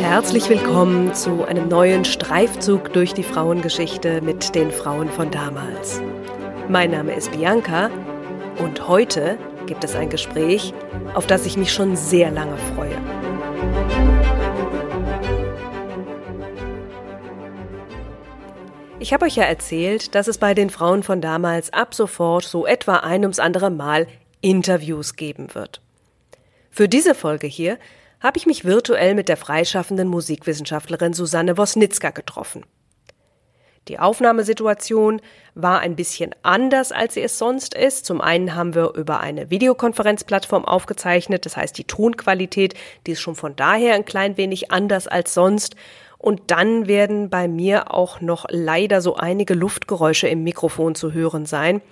Herzlich willkommen zu einem neuen Streifzug durch die Frauengeschichte mit den Frauen von damals. Mein Name ist Bianca und heute gibt es ein Gespräch, auf das ich mich schon sehr lange freue. Ich habe euch ja erzählt, dass es bei den Frauen von damals ab sofort so etwa ein ums andere Mal Interviews geben wird. Für diese Folge hier habe ich mich virtuell mit der freischaffenden Musikwissenschaftlerin Susanne Wosnitzka getroffen. Die Aufnahmesituation war ein bisschen anders, als sie es sonst ist. Zum einen haben wir über eine Videokonferenzplattform aufgezeichnet, das heißt die Tonqualität, die ist schon von daher ein klein wenig anders als sonst. Und dann werden bei mir auch noch leider so einige Luftgeräusche im Mikrofon zu hören sein.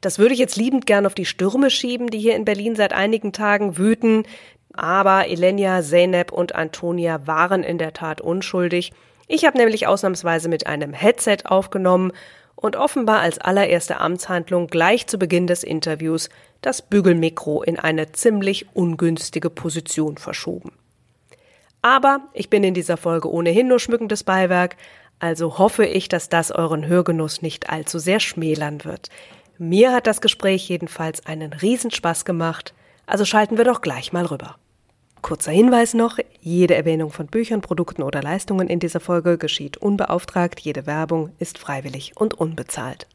Das würde ich jetzt liebend gern auf die Stürme schieben, die hier in Berlin seit einigen Tagen wüten. Aber Elenia, Zeynep und Antonia waren in der Tat unschuldig. Ich habe nämlich ausnahmsweise mit einem Headset aufgenommen und offenbar als allererste Amtshandlung gleich zu Beginn des Interviews das Bügelmikro in eine ziemlich ungünstige Position verschoben. Aber ich bin in dieser Folge ohnehin nur schmückendes Beiwerk, also hoffe ich, dass das euren Hörgenuss nicht allzu sehr schmälern wird. Mir hat das Gespräch jedenfalls einen Riesenspaß gemacht, also schalten wir doch gleich mal rüber. Kurzer Hinweis noch, jede Erwähnung von Büchern, Produkten oder Leistungen in dieser Folge geschieht unbeauftragt, jede Werbung ist freiwillig und unbezahlt.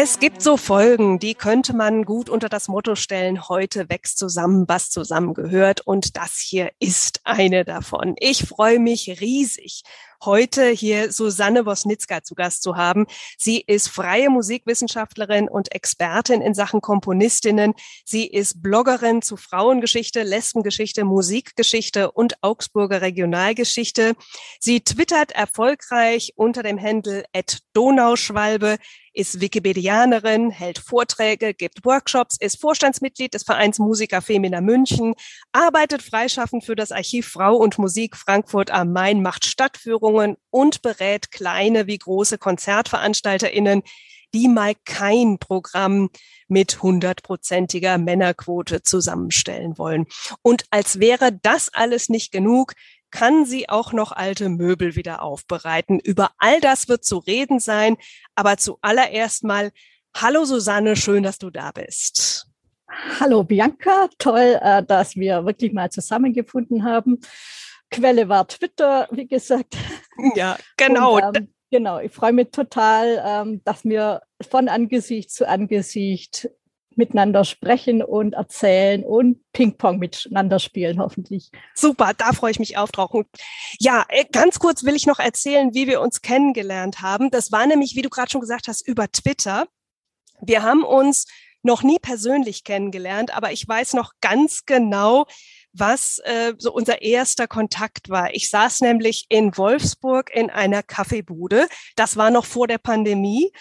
Es gibt so Folgen, die könnte man gut unter das Motto stellen, heute wächst zusammen, was zusammengehört. Und das hier ist eine davon. Ich freue mich riesig heute hier Susanne Wosnitzka zu Gast zu haben. Sie ist freie Musikwissenschaftlerin und Expertin in Sachen Komponistinnen. Sie ist Bloggerin zu Frauengeschichte, Lesbengeschichte, Musikgeschichte und Augsburger Regionalgeschichte. Sie twittert erfolgreich unter dem Handle Donauschwalbe ist Wikipedianerin, hält Vorträge, gibt Workshops, ist Vorstandsmitglied des Vereins Musiker Femina München, arbeitet freischaffend für das Archiv Frau und Musik Frankfurt am Main, macht Stadtführungen und berät kleine wie große KonzertveranstalterInnen, die mal kein Programm mit hundertprozentiger Männerquote zusammenstellen wollen. Und als wäre das alles nicht genug, kann sie auch noch alte Möbel wieder aufbereiten. Über all das wird zu reden sein. Aber zuallererst mal, hallo Susanne, schön, dass du da bist. Hallo Bianca, toll, äh, dass wir wirklich mal zusammengefunden haben. Quelle war Twitter, wie gesagt. Ja, genau. Und, ähm, genau, ich freue mich total, ähm, dass wir von Angesicht zu Angesicht miteinander sprechen und erzählen und Ping-Pong miteinander spielen, hoffentlich. Super, da freue ich mich auf drauf. Ja, äh, ganz kurz will ich noch erzählen, wie wir uns kennengelernt haben. Das war nämlich, wie du gerade schon gesagt hast, über Twitter. Wir haben uns noch nie persönlich kennengelernt, aber ich weiß noch ganz genau, was äh, so unser erster Kontakt war. Ich saß nämlich in Wolfsburg in einer Kaffeebude. Das war noch vor der Pandemie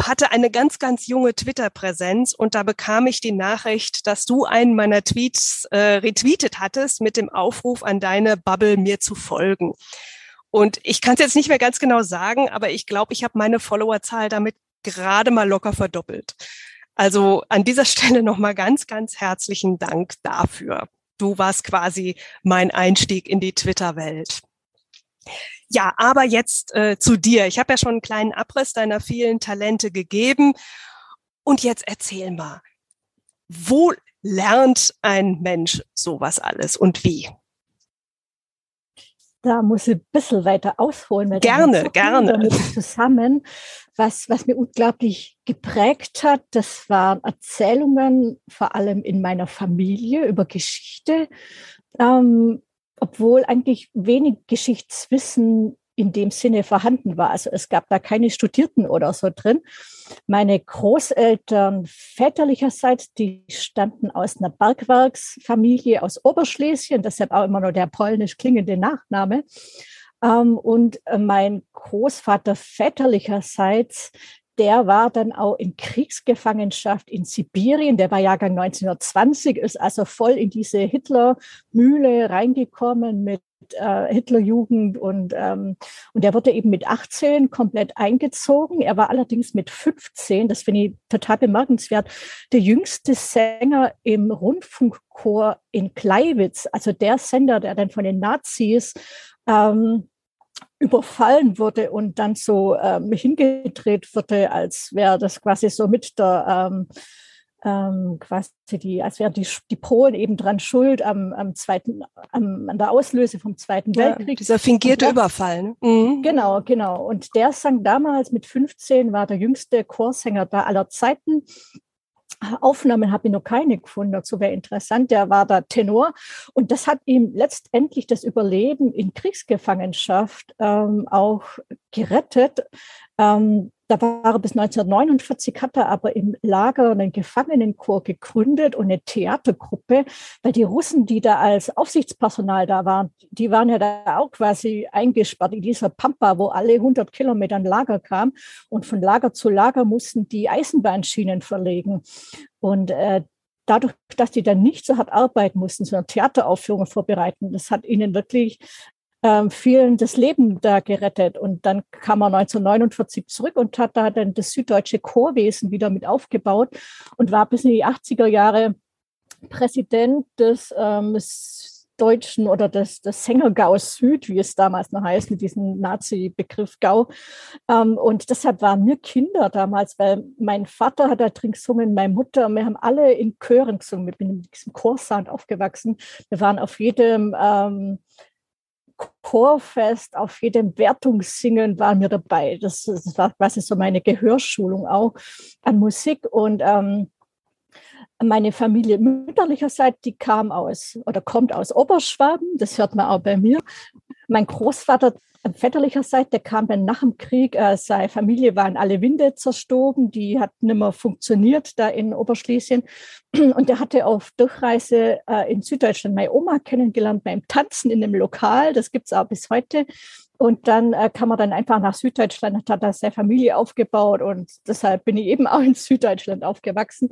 hatte eine ganz, ganz junge Twitter-Präsenz und da bekam ich die Nachricht, dass du einen meiner Tweets äh, retweetet hattest mit dem Aufruf an deine Bubble, mir zu folgen. Und ich kann es jetzt nicht mehr ganz genau sagen, aber ich glaube, ich habe meine Followerzahl damit gerade mal locker verdoppelt. Also an dieser Stelle nochmal ganz, ganz herzlichen Dank dafür. Du warst quasi mein Einstieg in die Twitter-Welt. Ja, aber jetzt äh, zu dir. Ich habe ja schon einen kleinen Abriss deiner vielen Talente gegeben. Und jetzt erzähl mal, wo lernt ein Mensch sowas alles und wie? Da muss ich ein bisschen weiter ausholen. Weil gerne, gerne. Zusammen, was, was mir unglaublich geprägt hat, das waren Erzählungen, vor allem in meiner Familie über Geschichte. Ähm, obwohl eigentlich wenig Geschichtswissen in dem Sinne vorhanden war. Also es gab da keine Studierten oder so drin. Meine Großeltern väterlicherseits, die standen aus einer Bergwerksfamilie aus Oberschlesien, deshalb auch immer nur der polnisch klingende Nachname. Ähm, und mein Großvater väterlicherseits, der war dann auch in Kriegsgefangenschaft in Sibirien. Der war Jahrgang 1920, ist also voll in diese Hitler-Mühle reingekommen mit äh, Hitlerjugend und, ähm, und der wurde eben mit 18 komplett eingezogen. Er war allerdings mit 15, das finde ich total bemerkenswert, der jüngste Sänger im Rundfunkchor in Kleiwitz, also der Sender, der dann von den Nazis ähm, überfallen wurde und dann so ähm, hingedreht wurde, als wäre das quasi so mit der ähm, ähm, quasi die, als wären die, die Polen eben dran schuld am, am zweiten, am, an der Auslöse vom Zweiten ja, Weltkrieg. Dieser fingierte Überfall. Ne? Mhm. Genau, genau. Und der sang damals mit 15, war der jüngste Chorsänger da aller Zeiten. Aufnahmen habe ich noch keine gefunden, dazu wäre interessant. Der war da Tenor und das hat ihm letztendlich das Überleben in Kriegsgefangenschaft ähm, auch gerettet. Ähm, da war er bis 1949, hat er aber im Lager einen Gefangenenchor gegründet und eine Theatergruppe, weil die Russen, die da als Aufsichtspersonal da waren, die waren ja da auch quasi eingesperrt in dieser Pampa, wo alle 100 Kilometer ein Lager kam und von Lager zu Lager mussten die Eisenbahnschienen verlegen. Und äh, dadurch, dass die dann nicht so hart arbeiten mussten, sondern Theateraufführungen vorbereiten, das hat ihnen wirklich ähm, vielen das Leben da gerettet. Und dann kam er 1949 zurück und hat da dann das süddeutsche Chorwesen wieder mit aufgebaut und war bis in die 80er Jahre Präsident des ähm, Deutschen oder des, des Sängergaus Süd, wie es damals noch heißt, mit diesem Nazi-Begriff Gau. Ähm, und deshalb waren wir Kinder damals, weil mein Vater hat da drin gesungen, meine Mutter, wir haben alle in Chören gesungen. Ich bin in diesem Chorsound aufgewachsen. Wir waren auf jedem ähm, Chorfest, auf jedem Wertungssingen waren wir dabei. Das, das war quasi so meine Gehörschulung auch an Musik. Und ähm, meine Familie mütterlicherseits, die kam aus oder kommt aus Oberschwaben, das hört man auch bei mir. Mein Großvater väterlicher Seite, der kam dann nach dem Krieg, äh, seine Familie waren alle Winde zerstoben, die hat nicht mehr funktioniert da in Oberschlesien. Und der hatte auf Durchreise äh, in Süddeutschland meine Oma kennengelernt beim Tanzen in einem Lokal, das gibt es auch bis heute. Und dann äh, kam er dann einfach nach Süddeutschland, hat da seine Familie aufgebaut und deshalb bin ich eben auch in Süddeutschland aufgewachsen.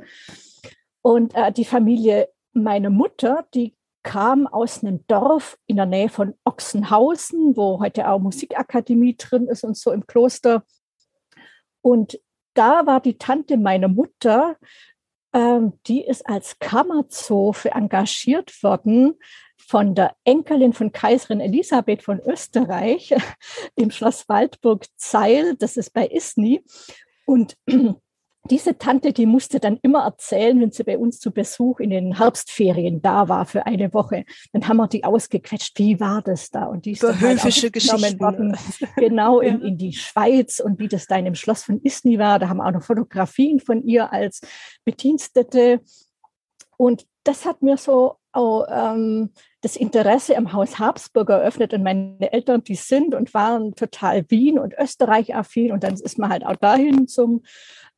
Und äh, die Familie meiner Mutter, die kam aus einem Dorf in der Nähe von Ochsenhausen, wo heute auch Musikakademie drin ist und so im Kloster. Und da war die Tante meiner Mutter, ähm, die ist als Kammerzofe engagiert worden von der Enkelin von Kaiserin Elisabeth von Österreich im Schloss Waldburg-Zeil, das ist bei Isny. Und diese Tante, die musste dann immer erzählen, wenn sie bei uns zu Besuch in den Herbstferien da war für eine Woche. Dann haben wir die ausgequetscht, wie war das da? Und die ist dann halt Geschichten. worden, genau in, in die Schweiz und wie das da in dem Schloss von Isny war. Da haben wir auch noch Fotografien von ihr als Bedienstete. Und das hat mir so auch ähm, das Interesse am Haus Habsburg eröffnet. Und meine Eltern, die sind und waren total Wien und Österreich affin. Und dann ist man halt auch dahin zum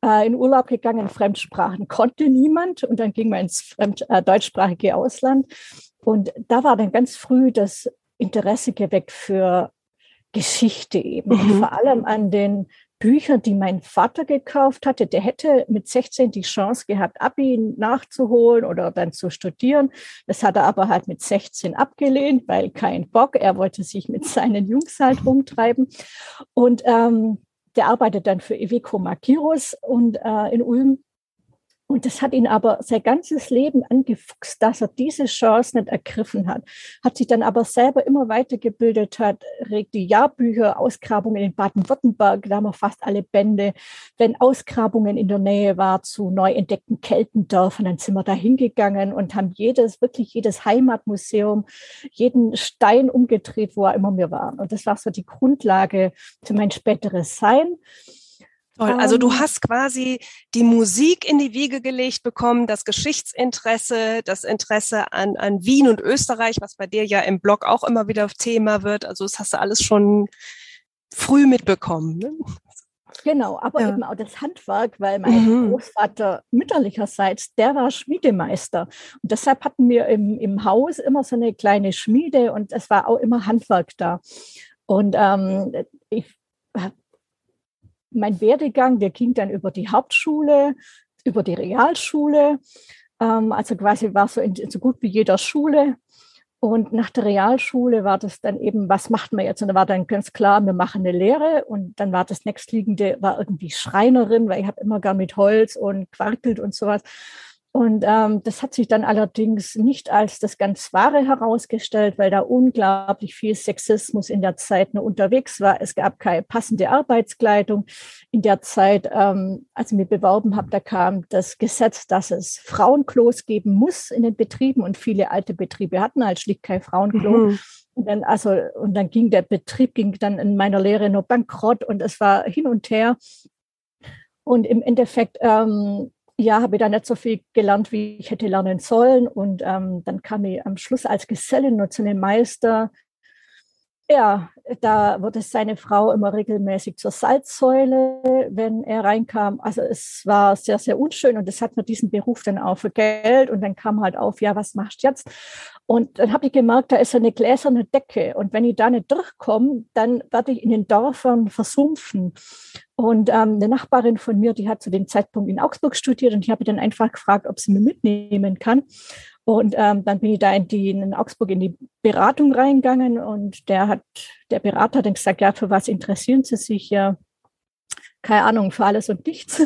äh, in Urlaub gegangen, Fremdsprachen konnte niemand und dann ging man ins Fremd, äh, deutschsprachige Ausland. Und da war dann ganz früh das Interesse geweckt für Geschichte eben, mhm. vor allem an den Büchern, die mein Vater gekauft hatte. Der hätte mit 16 die Chance gehabt, Abi nachzuholen oder dann zu studieren. Das hat er aber halt mit 16 abgelehnt, weil kein Bock. Er wollte sich mit seinen Jungs halt rumtreiben. Und ähm, der arbeitet dann für Iveco Makirus und äh, in Ulm und das hat ihn aber sein ganzes Leben angefuchst, dass er diese Chance nicht ergriffen hat. Hat sich dann aber selber immer weitergebildet, hat regt die Jahrbücher, Ausgrabungen in Baden-Württemberg, da haben wir fast alle Bände. Wenn Ausgrabungen in der Nähe war zu neu entdeckten Keltendörfern, dann sind wir da hingegangen und haben jedes, wirklich jedes Heimatmuseum, jeden Stein umgedreht, wo er immer mir war. Und das war so die Grundlage für mein späteres Sein. Toll. Also du ähm. hast quasi die Musik in die Wiege gelegt bekommen, das Geschichtsinteresse, das Interesse an, an Wien und Österreich, was bei dir ja im Blog auch immer wieder Thema wird. Also das hast du alles schon früh mitbekommen. Ne? Genau, aber ja. eben auch das Handwerk, weil mein mhm. Großvater mütterlicherseits, der war Schmiedemeister. Und deshalb hatten wir im, im Haus immer so eine kleine Schmiede und es war auch immer Handwerk da. Und ähm, ich mein Werdegang, der ging dann über die Hauptschule, über die Realschule. Ähm, also quasi war so in, so gut wie jeder Schule. Und nach der Realschule war das dann eben, was macht man jetzt? Und da war dann ganz klar, wir machen eine Lehre. Und dann war das nächstliegende, war irgendwie Schreinerin, weil ich habe immer gern mit Holz und quarkelt und sowas. Und ähm, das hat sich dann allerdings nicht als das ganz Wahre herausgestellt, weil da unglaublich viel Sexismus in der Zeit nur unterwegs war. Es gab keine passende Arbeitskleidung. In der Zeit, ähm, als ich mich beworben habe, da kam das Gesetz, dass es Frauenklos geben muss in den Betrieben und viele alte Betriebe hatten halt schlicht kein Frauenklo. Mhm. Und dann, also, und dann ging der Betrieb ging dann in meiner Lehre nur bankrott und es war hin und her. Und im Endeffekt ähm, ja, habe ich da nicht so viel gelernt, wie ich hätte lernen sollen. Und ähm, dann kam ich am Schluss als Gesellin nur zu einem Meister. Ja, da wurde seine Frau immer regelmäßig zur Salzsäule, wenn er reinkam. Also es war sehr, sehr unschön und das hat mir diesen Beruf dann auch für Geld. Und dann kam halt auf, ja, was machst du jetzt? Und dann habe ich gemerkt, da ist eine gläserne Decke. Und wenn ich da nicht durchkomme, dann werde ich in den Dörfern versumpfen. Und ähm, eine Nachbarin von mir, die hat zu dem Zeitpunkt in Augsburg studiert und ich habe dann einfach gefragt, ob sie mir mitnehmen kann. Und ähm, dann bin ich da in, die, in Augsburg in die Beratung reingegangen und der hat, der Berater hat dann gesagt, ja, für was interessieren Sie sich? Ja, keine Ahnung, für alles und nichts.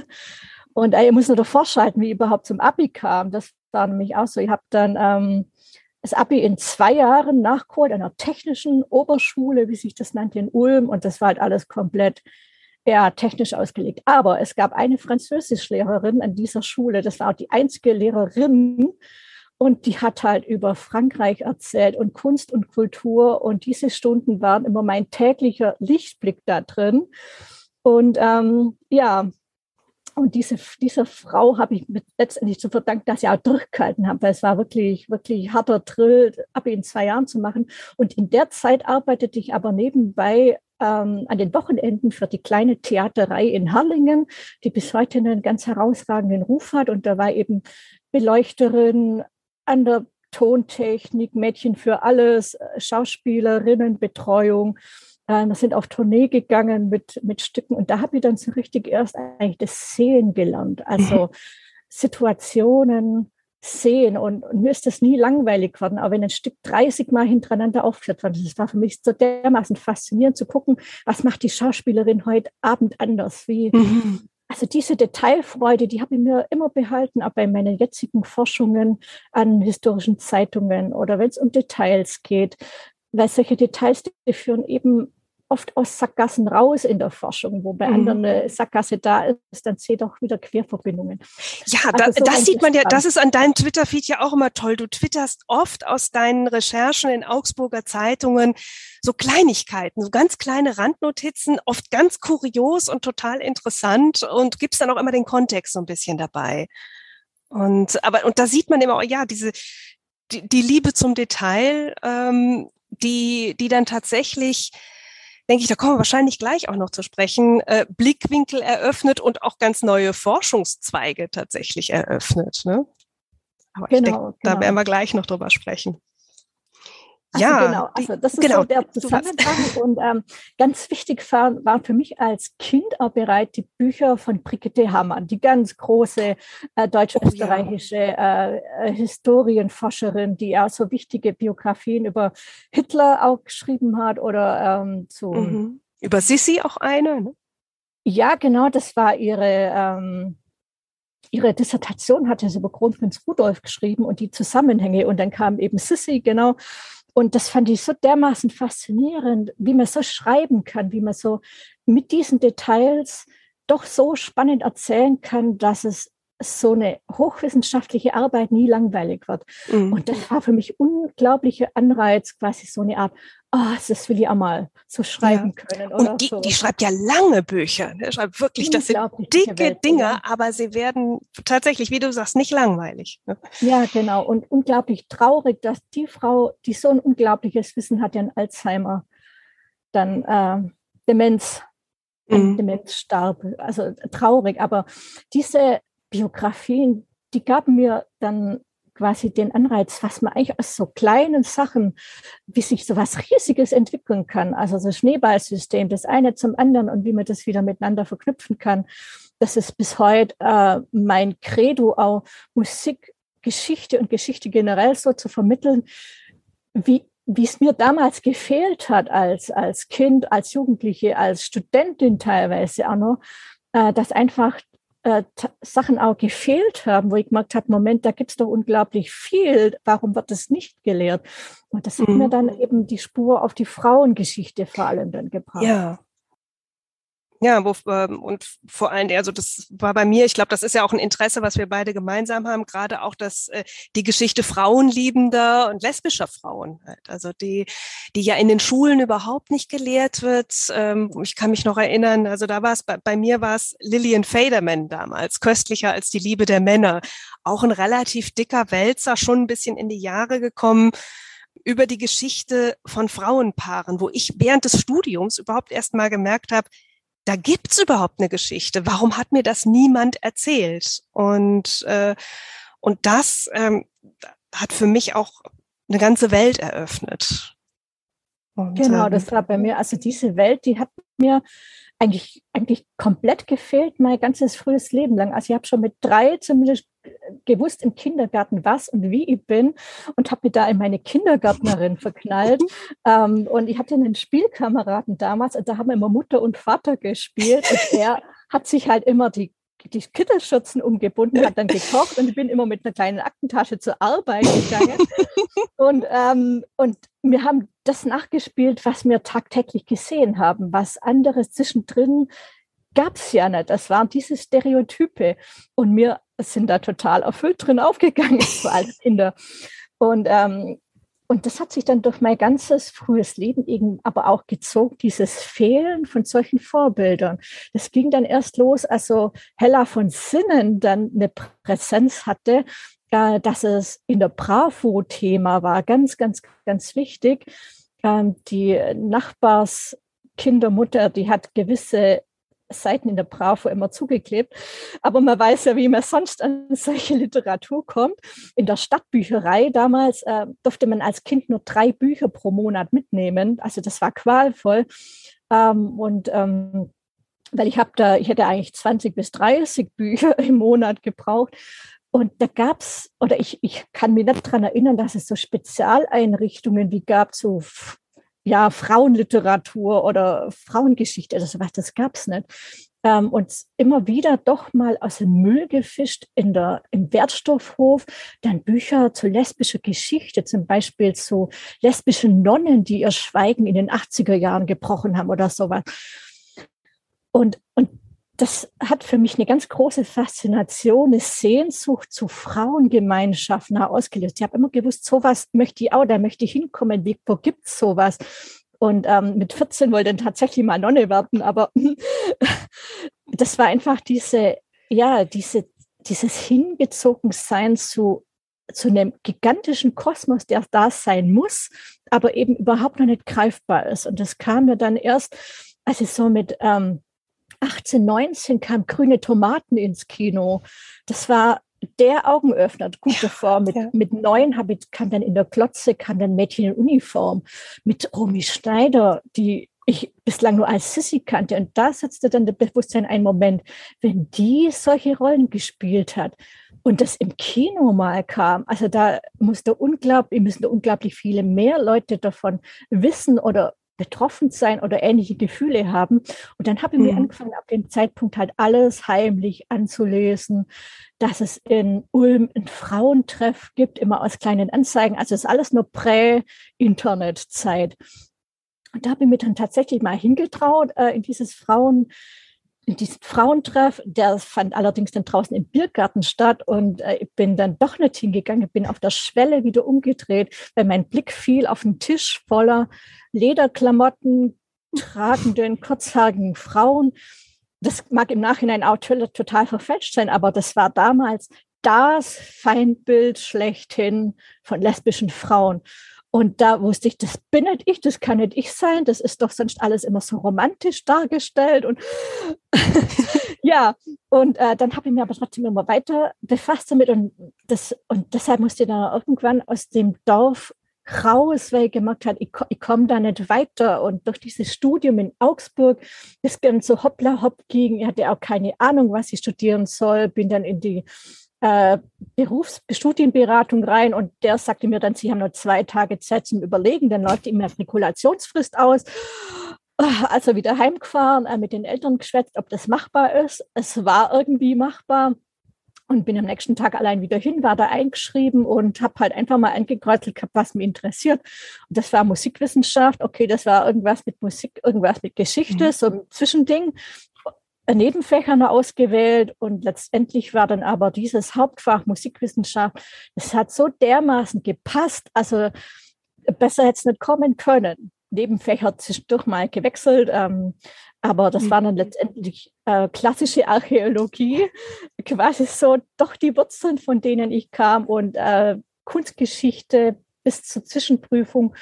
Und äh, ich muss nur davor schalten, wie ich überhaupt zum Abi kam. Das war nämlich auch so. Ich habe dann ähm, das Abi in zwei Jahren nachgeholt, einer technischen Oberschule, wie sich das nannte, in Ulm. Und das war halt alles komplett ja, technisch ausgelegt. Aber es gab eine Französischlehrerin an dieser Schule. Das war auch die einzige Lehrerin. Und die hat halt über Frankreich erzählt und Kunst und Kultur. Und diese Stunden waren immer mein täglicher Lichtblick da drin. Und ähm, ja, und diese, dieser Frau habe ich letztendlich zu verdanken, dass sie auch durchgehalten habe, weil es war wirklich, wirklich harter Drill, ab in zwei Jahren zu machen. Und in der Zeit arbeitete ich aber nebenbei ähm, an den Wochenenden für die kleine Theaterei in Harlingen, die bis heute einen ganz herausragenden Ruf hat. Und da war eben Beleuchterin an der Tontechnik, Mädchen für alles, Schauspielerinnenbetreuung. Äh, wir sind auf Tournee gegangen mit, mit Stücken und da habe ich dann so richtig erst eigentlich das Sehen gelernt. Also mhm. Situationen, sehen und, und, mir ist das nie langweilig geworden, aber wenn ein Stück 30 Mal hintereinander aufgeführt wird, das war für mich so dermaßen faszinierend zu gucken, was macht die Schauspielerin heute Abend anders, wie, mhm. Also diese Detailfreude, die habe ich mir immer behalten, auch bei meinen jetzigen Forschungen an historischen Zeitungen oder wenn es um Details geht, weil solche Details, die führen eben oft aus Sackgassen raus in der Forschung, wo bei mhm. anderen eine Sackgasse da ist, dann seht auch wieder Querverbindungen. Ja, also da, so das sieht man ja, das ist an deinem Twitter-Feed ja auch immer toll. Du twitterst oft aus deinen Recherchen in Augsburger Zeitungen so Kleinigkeiten, so ganz kleine Randnotizen, oft ganz kurios und total interessant und gibst dann auch immer den Kontext so ein bisschen dabei. Und aber und da sieht man immer, auch, ja, diese die, die Liebe zum Detail, ähm, die die dann tatsächlich denke ich, da kommen wir wahrscheinlich gleich auch noch zu sprechen, äh, Blickwinkel eröffnet und auch ganz neue Forschungszweige tatsächlich eröffnet. Ne? Aber genau, ich denke, genau. da werden wir gleich noch drüber sprechen. Also ja, genau. Also das ist genau. so der Zusammenhang. Und ähm, ganz wichtig war, war für mich als Kind auch bereit die Bücher von Brigitte Hammann, die ganz große äh, deutsch-österreichische oh, ja. äh, äh, Historienforscherin, die auch so wichtige Biografien über Hitler auch geschrieben hat oder ähm, so. Mhm. Über Sissi auch eine, ne? Ja, genau, das war ihre ähm, ihre Dissertation hatte sie über Kronprinz Rudolf geschrieben und die Zusammenhänge. Und dann kam eben Sissi, genau. Und das fand ich so dermaßen faszinierend, wie man so schreiben kann, wie man so mit diesen Details doch so spannend erzählen kann, dass es so eine hochwissenschaftliche Arbeit nie langweilig wird. Mhm. Und das war für mich unglaublicher Anreiz, quasi so eine Art, oh, das will ich auch mal so schreiben ja. können. und die, so. die, schreibt ja lange Bücher. Ne? schreibt wirklich, das sind dicke Welt, Dinge, ja. aber sie werden tatsächlich, wie du sagst, nicht langweilig. Ne? Ja, genau. Und unglaublich traurig, dass die Frau, die so ein unglaubliches Wissen hat, ja Alzheimer, dann äh, Demenz, mhm. Demenz starb. Also traurig. Aber diese Biografien, die gaben mir dann quasi den Anreiz, was man eigentlich aus so kleinen Sachen, wie sich so was Riesiges entwickeln kann. Also so Schneeballsystem, das eine zum anderen und wie man das wieder miteinander verknüpfen kann. Das ist bis heute äh, mein Credo, auch Musik, Geschichte und Geschichte generell so zu vermitteln, wie wie es mir damals gefehlt hat als, als Kind, als Jugendliche, als Studentin teilweise auch noch, äh, dass einfach äh, Sachen auch gefehlt haben, wo ich gemerkt habe, Moment, da gibt es doch unglaublich viel, warum wird das nicht gelehrt? Und das hat mhm. mir dann eben die Spur auf die Frauengeschichte vor allem dann gebracht. Ja, ja, wo, ähm, und vor allem, also das war bei mir, ich glaube, das ist ja auch ein Interesse, was wir beide gemeinsam haben, gerade auch das, äh, die Geschichte frauenliebender und lesbischer Frauen, halt. also die, die ja in den Schulen überhaupt nicht gelehrt wird. Ähm, ich kann mich noch erinnern, also da war es, bei, bei mir war es Lillian Faderman damals, köstlicher als die Liebe der Männer. Auch ein relativ dicker Wälzer, schon ein bisschen in die Jahre gekommen über die Geschichte von Frauenpaaren, wo ich während des Studiums überhaupt erst mal gemerkt habe, da gibt's überhaupt eine Geschichte. Warum hat mir das niemand erzählt? Und, äh, und das ähm, hat für mich auch eine ganze Welt eröffnet. Und, genau, ähm, das war bei mir, also diese Welt, die hat mir eigentlich, eigentlich komplett gefehlt, mein ganzes frühes Leben lang. Also ich habe schon mit drei zumindest gewusst im Kindergarten, was und wie ich bin und habe mich da in meine Kindergärtnerin verknallt. Ähm, und ich hatte einen Spielkameraden damals und da haben wir immer Mutter und Vater gespielt und er hat sich halt immer die die Kittelschürzen umgebunden, hat dann gekocht und ich bin immer mit einer kleinen Aktentasche zur Arbeit gegangen. und, ähm, und wir haben das nachgespielt, was wir tagtäglich gesehen haben. Was anderes zwischendrin gab es ja nicht. Das waren diese Stereotype. Und wir sind da total erfüllt drin aufgegangen, vor allem Kinder. Und, ähm, und das hat sich dann durch mein ganzes frühes Leben eben aber auch gezogen, dieses Fehlen von solchen Vorbildern. Das ging dann erst los, also Hella von Sinnen dann eine Präsenz hatte, äh, dass es in der Bravo Thema war, ganz, ganz, ganz wichtig. Ähm, die Nachbarskindermutter, die hat gewisse Seiten in der Bravo immer zugeklebt. Aber man weiß ja, wie man sonst an solche Literatur kommt. In der Stadtbücherei damals äh, durfte man als Kind nur drei Bücher pro Monat mitnehmen. Also das war qualvoll. Ähm, und ähm, weil ich habe da, ich hätte eigentlich 20 bis 30 Bücher im Monat gebraucht. Und da gab es, oder ich, ich kann mich nicht daran erinnern, dass es so Spezialeinrichtungen wie gab, so ja, Frauenliteratur oder Frauengeschichte oder sowas, das gab es nicht. Ähm, und immer wieder doch mal aus dem Müll gefischt in der, im Wertstoffhof, dann Bücher zu lesbischer Geschichte, zum Beispiel zu lesbischen Nonnen, die ihr Schweigen in den 80er Jahren gebrochen haben oder sowas. Und, und das hat für mich eine ganz große Faszination, eine Sehnsucht zu Frauengemeinschaften ausgelöst. Ich habe immer gewusst, sowas möchte ich auch, da möchte ich hinkommen. Wie, wo gibt es sowas? Und ähm, mit 14 wollte ich dann tatsächlich mal Nonne werden, aber das war einfach diese, ja, diese, dieses Hingezogensein zu, zu einem gigantischen Kosmos, der da sein muss, aber eben überhaupt noch nicht greifbar ist. Und das kam mir dann erst, als ich so mit ähm, 18, 19 kam Grüne Tomaten ins Kino. Das war der Augenöffner, gut davor. Mit, ja. mit neun habe ich, kam dann in der Klotze, kam dann Mädchen in Uniform. Mit Romy Schneider, die ich bislang nur als Sissy kannte. Und da setzte dann das Bewusstsein ein Moment, wenn die solche Rollen gespielt hat und das im Kino mal kam, also da musste unglaublich, müssen unglaublich viele mehr Leute davon wissen oder betroffen sein oder ähnliche Gefühle haben. Und dann habe ich mhm. mir angefangen, ab dem Zeitpunkt halt alles heimlich anzulesen, dass es in Ulm ein Frauentreff gibt, immer aus kleinen Anzeigen. Also es ist alles nur Prä-Internet-Zeit. Und da habe ich mir dann tatsächlich mal hingetraut äh, in dieses Frauen, diesen Frauentreff. Der fand allerdings dann draußen im Biergarten statt und äh, ich bin dann doch nicht hingegangen. Bin auf der Schwelle wieder umgedreht, weil mein Blick fiel auf einen Tisch voller Lederklamotten tragenden, kurzhaarigen Frauen. Das mag im Nachhinein auch total verfälscht sein, aber das war damals das Feindbild schlechthin von lesbischen Frauen. Und da wusste ich, das bin nicht ich, das kann nicht ich sein, das ist doch sonst alles immer so romantisch dargestellt. Und ja, und äh, dann habe ich mir aber trotzdem immer weiter befasst damit und, das, und deshalb musste ich dann irgendwann aus dem Dorf raus, weil ich gemerkt habe, ich, ich komme da nicht weiter. Und durch dieses Studium in Augsburg, das ganz so hoppla hopp ging, ich hatte auch keine Ahnung, was ich studieren soll, bin dann in die äh, Berufsstudienberatung rein und der sagte mir dann, Sie haben nur zwei Tage Zeit zum Überlegen, dann läuft die Immatrikulationsfrist aus. Also wieder heimgefahren, äh, mit den Eltern geschwätzt, ob das machbar ist. Es war irgendwie machbar und bin am nächsten Tag allein wieder hin, war da eingeschrieben und habe halt einfach mal angekreuzelt gehabt, was mich interessiert. Und das war Musikwissenschaft, okay, das war irgendwas mit Musik, irgendwas mit Geschichte, mhm. so ein Zwischending. Nebenfächer noch ausgewählt und letztendlich war dann aber dieses Hauptfach Musikwissenschaft, es hat so dermaßen gepasst, also besser hätte es nicht kommen können. Nebenfächer zwischendurch mal gewechselt, ähm, aber das war dann mhm. letztendlich äh, klassische Archäologie, quasi so doch die Wurzeln, von denen ich kam und äh, Kunstgeschichte bis zur Zwischenprüfung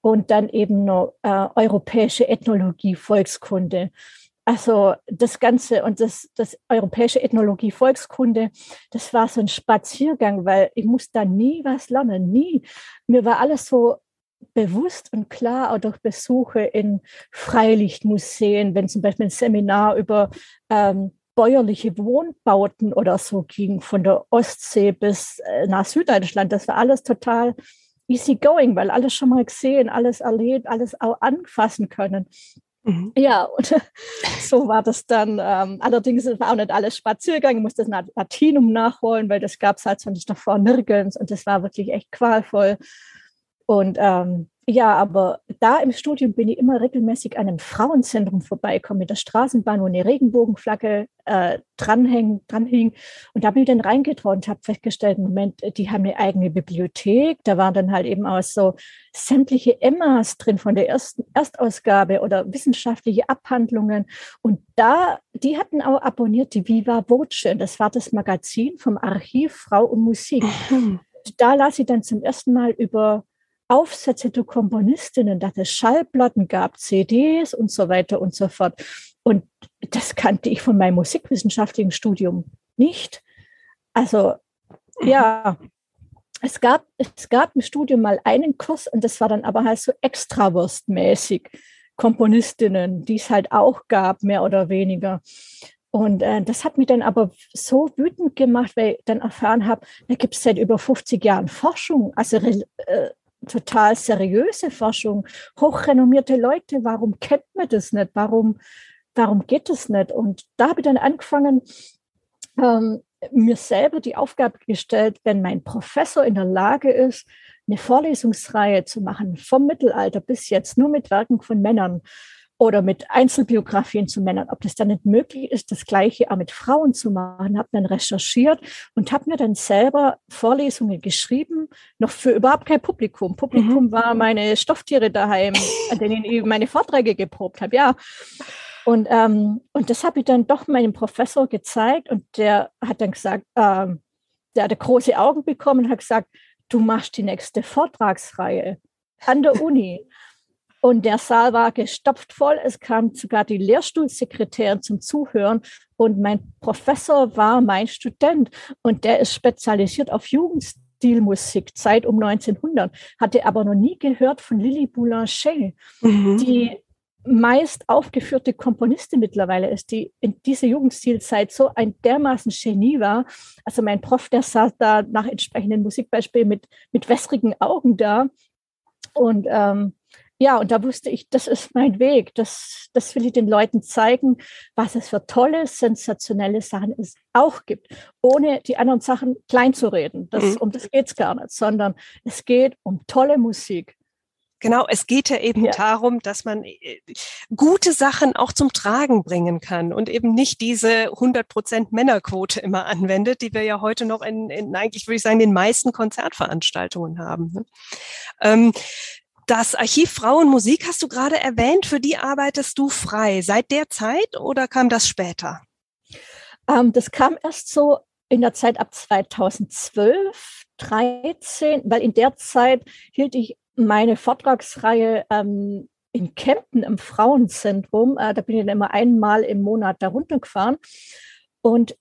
und dann eben noch äh, europäische Ethnologie, Volkskunde. Also das Ganze und das, das europäische Ethnologie, Volkskunde, das war so ein Spaziergang, weil ich musste da nie was lernen, nie. Mir war alles so bewusst und klar auch durch Besuche in Freilichtmuseen, wenn zum Beispiel ein Seminar über ähm, bäuerliche Wohnbauten oder so ging, von der Ostsee bis äh, nach Süddeutschland, das war alles total easy going, weil alles schon mal gesehen, alles erlebt, alles auch anfassen können. Mhm. Ja, und so war das dann. Ähm, allerdings war auch nicht alles Spaziergang. Ich musste das Latinum nachholen, weil das gab es halt sonst davor nirgends. Und das war wirklich echt qualvoll. Und ähm, ja, aber da im Studium bin ich immer regelmäßig an einem Frauenzentrum vorbeikommen mit der Straßenbahn, wo eine Regenbogenflagge äh, dranhing, dranhing. Und da bin ich dann reingetraut und habe festgestellt, Moment, die haben eine eigene Bibliothek. Da waren dann halt eben auch so sämtliche Emmas drin von der ersten Erstausgabe oder wissenschaftliche Abhandlungen. Und da, die hatten auch abonniert die Viva Voce. Das war das Magazin vom Archiv Frau und Musik. Da las ich dann zum ersten Mal über Aufsätze der Komponistinnen, dass es Schallplatten gab, CDs und so weiter und so fort. Und das kannte ich von meinem musikwissenschaftlichen Studium nicht. Also ja, es gab, es gab im Studium mal einen Kurs und das war dann aber halt so extrawurstmäßig. Komponistinnen, die es halt auch gab, mehr oder weniger. Und äh, das hat mich dann aber so wütend gemacht, weil ich dann erfahren habe, da gibt es seit über 50 Jahren Forschung, also äh, total seriöse Forschung, hochrenommierte Leute, warum kennt man das nicht? Warum, warum geht das nicht? Und da habe ich dann angefangen, ähm, mir selber die Aufgabe gestellt, wenn mein Professor in der Lage ist, eine Vorlesungsreihe zu machen, vom Mittelalter bis jetzt, nur mit Werken von Männern, oder mit Einzelbiografien zu Männern, ob das dann nicht möglich ist, das Gleiche auch mit Frauen zu machen, habe dann recherchiert und habe mir dann selber Vorlesungen geschrieben, noch für überhaupt kein Publikum. Publikum mhm. war meine Stofftiere daheim, an denen ich meine Vorträge geprobt habe, ja. Und, ähm, und das habe ich dann doch meinem Professor gezeigt und der hat dann gesagt, ähm, der hatte große Augen bekommen und hat gesagt, du machst die nächste Vortragsreihe an der Uni. Und der Saal war gestopft voll. Es kam sogar die Lehrstuhlsekretärin zum Zuhören. Und mein Professor war mein Student. Und der ist spezialisiert auf Jugendstilmusik, Zeit um 1900. Hatte aber noch nie gehört von Lily Boulanger, mhm. die meist aufgeführte Komponistin mittlerweile ist, die in dieser Jugendstilzeit so ein dermaßen Genie war. Also mein Prof, der saß da nach entsprechenden Musikbeispielen mit, mit wässrigen Augen da. Und ähm, ja, und da wusste ich, das ist mein Weg. Das, das will ich den Leuten zeigen, was es für tolle, sensationelle Sachen es auch gibt, ohne die anderen Sachen klein zu reden. Das, mhm. Um das geht es gar nicht, sondern es geht um tolle Musik. Genau, es geht ja eben ja. darum, dass man äh, gute Sachen auch zum Tragen bringen kann und eben nicht diese 100 Prozent Männerquote immer anwendet, die wir ja heute noch in, in eigentlich würde ich sagen, den meisten Konzertveranstaltungen haben. Ne? Ähm, das Archiv Frauenmusik hast du gerade erwähnt, für die arbeitest du frei. Seit der Zeit oder kam das später? Ähm, das kam erst so in der Zeit ab 2012, 13, weil in der Zeit hielt ich meine Vortragsreihe ähm, in Kempten im Frauenzentrum. Äh, da bin ich dann immer einmal im Monat da runtergefahren. Und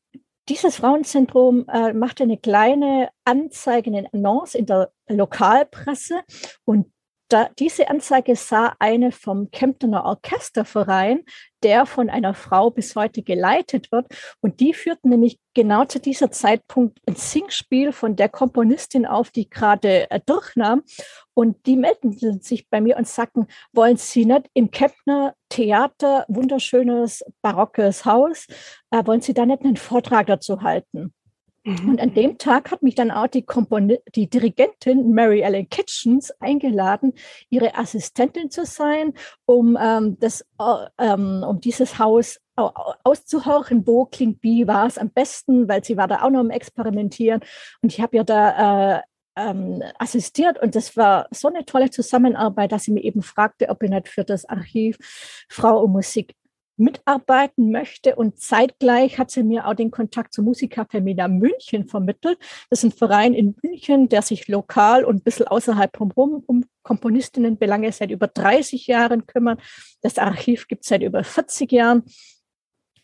dieses Frauenzentrum äh, machte eine kleine Anzeige, eine Annonce in der Lokalpresse. Und da, diese Anzeige sah eine vom Kemptener Orchesterverein, der von einer Frau bis heute geleitet wird. Und die führten nämlich genau zu dieser Zeitpunkt ein Singspiel von der Komponistin auf, die gerade äh, durchnahm. Und die meldeten sich bei mir und sagten, wollen Sie nicht im Kemptner Theater, wunderschönes barockes Haus, äh, wollen Sie da nicht einen Vortrag dazu halten? Mhm. Und an dem Tag hat mich dann auch die, Kompon die Dirigentin Mary Ellen Kitchens eingeladen, ihre Assistentin zu sein, um, ähm, das, äh, ähm, um dieses Haus auszuhorchen, wo klingt wie, war es am besten, weil sie war da auch noch am Experimentieren. Und ich habe ihr da äh, ähm, assistiert und das war so eine tolle Zusammenarbeit, dass sie mir eben fragte, ob ich nicht für das Archiv Frau und Musik mitarbeiten möchte. Und zeitgleich hat sie mir auch den Kontakt zur Musikerfamilie München vermittelt. Das ist ein Verein in München, der sich lokal und ein bisschen außerhalb drumherum um Komponistinnenbelange seit über 30 Jahren kümmert. Das Archiv gibt es seit über 40 Jahren.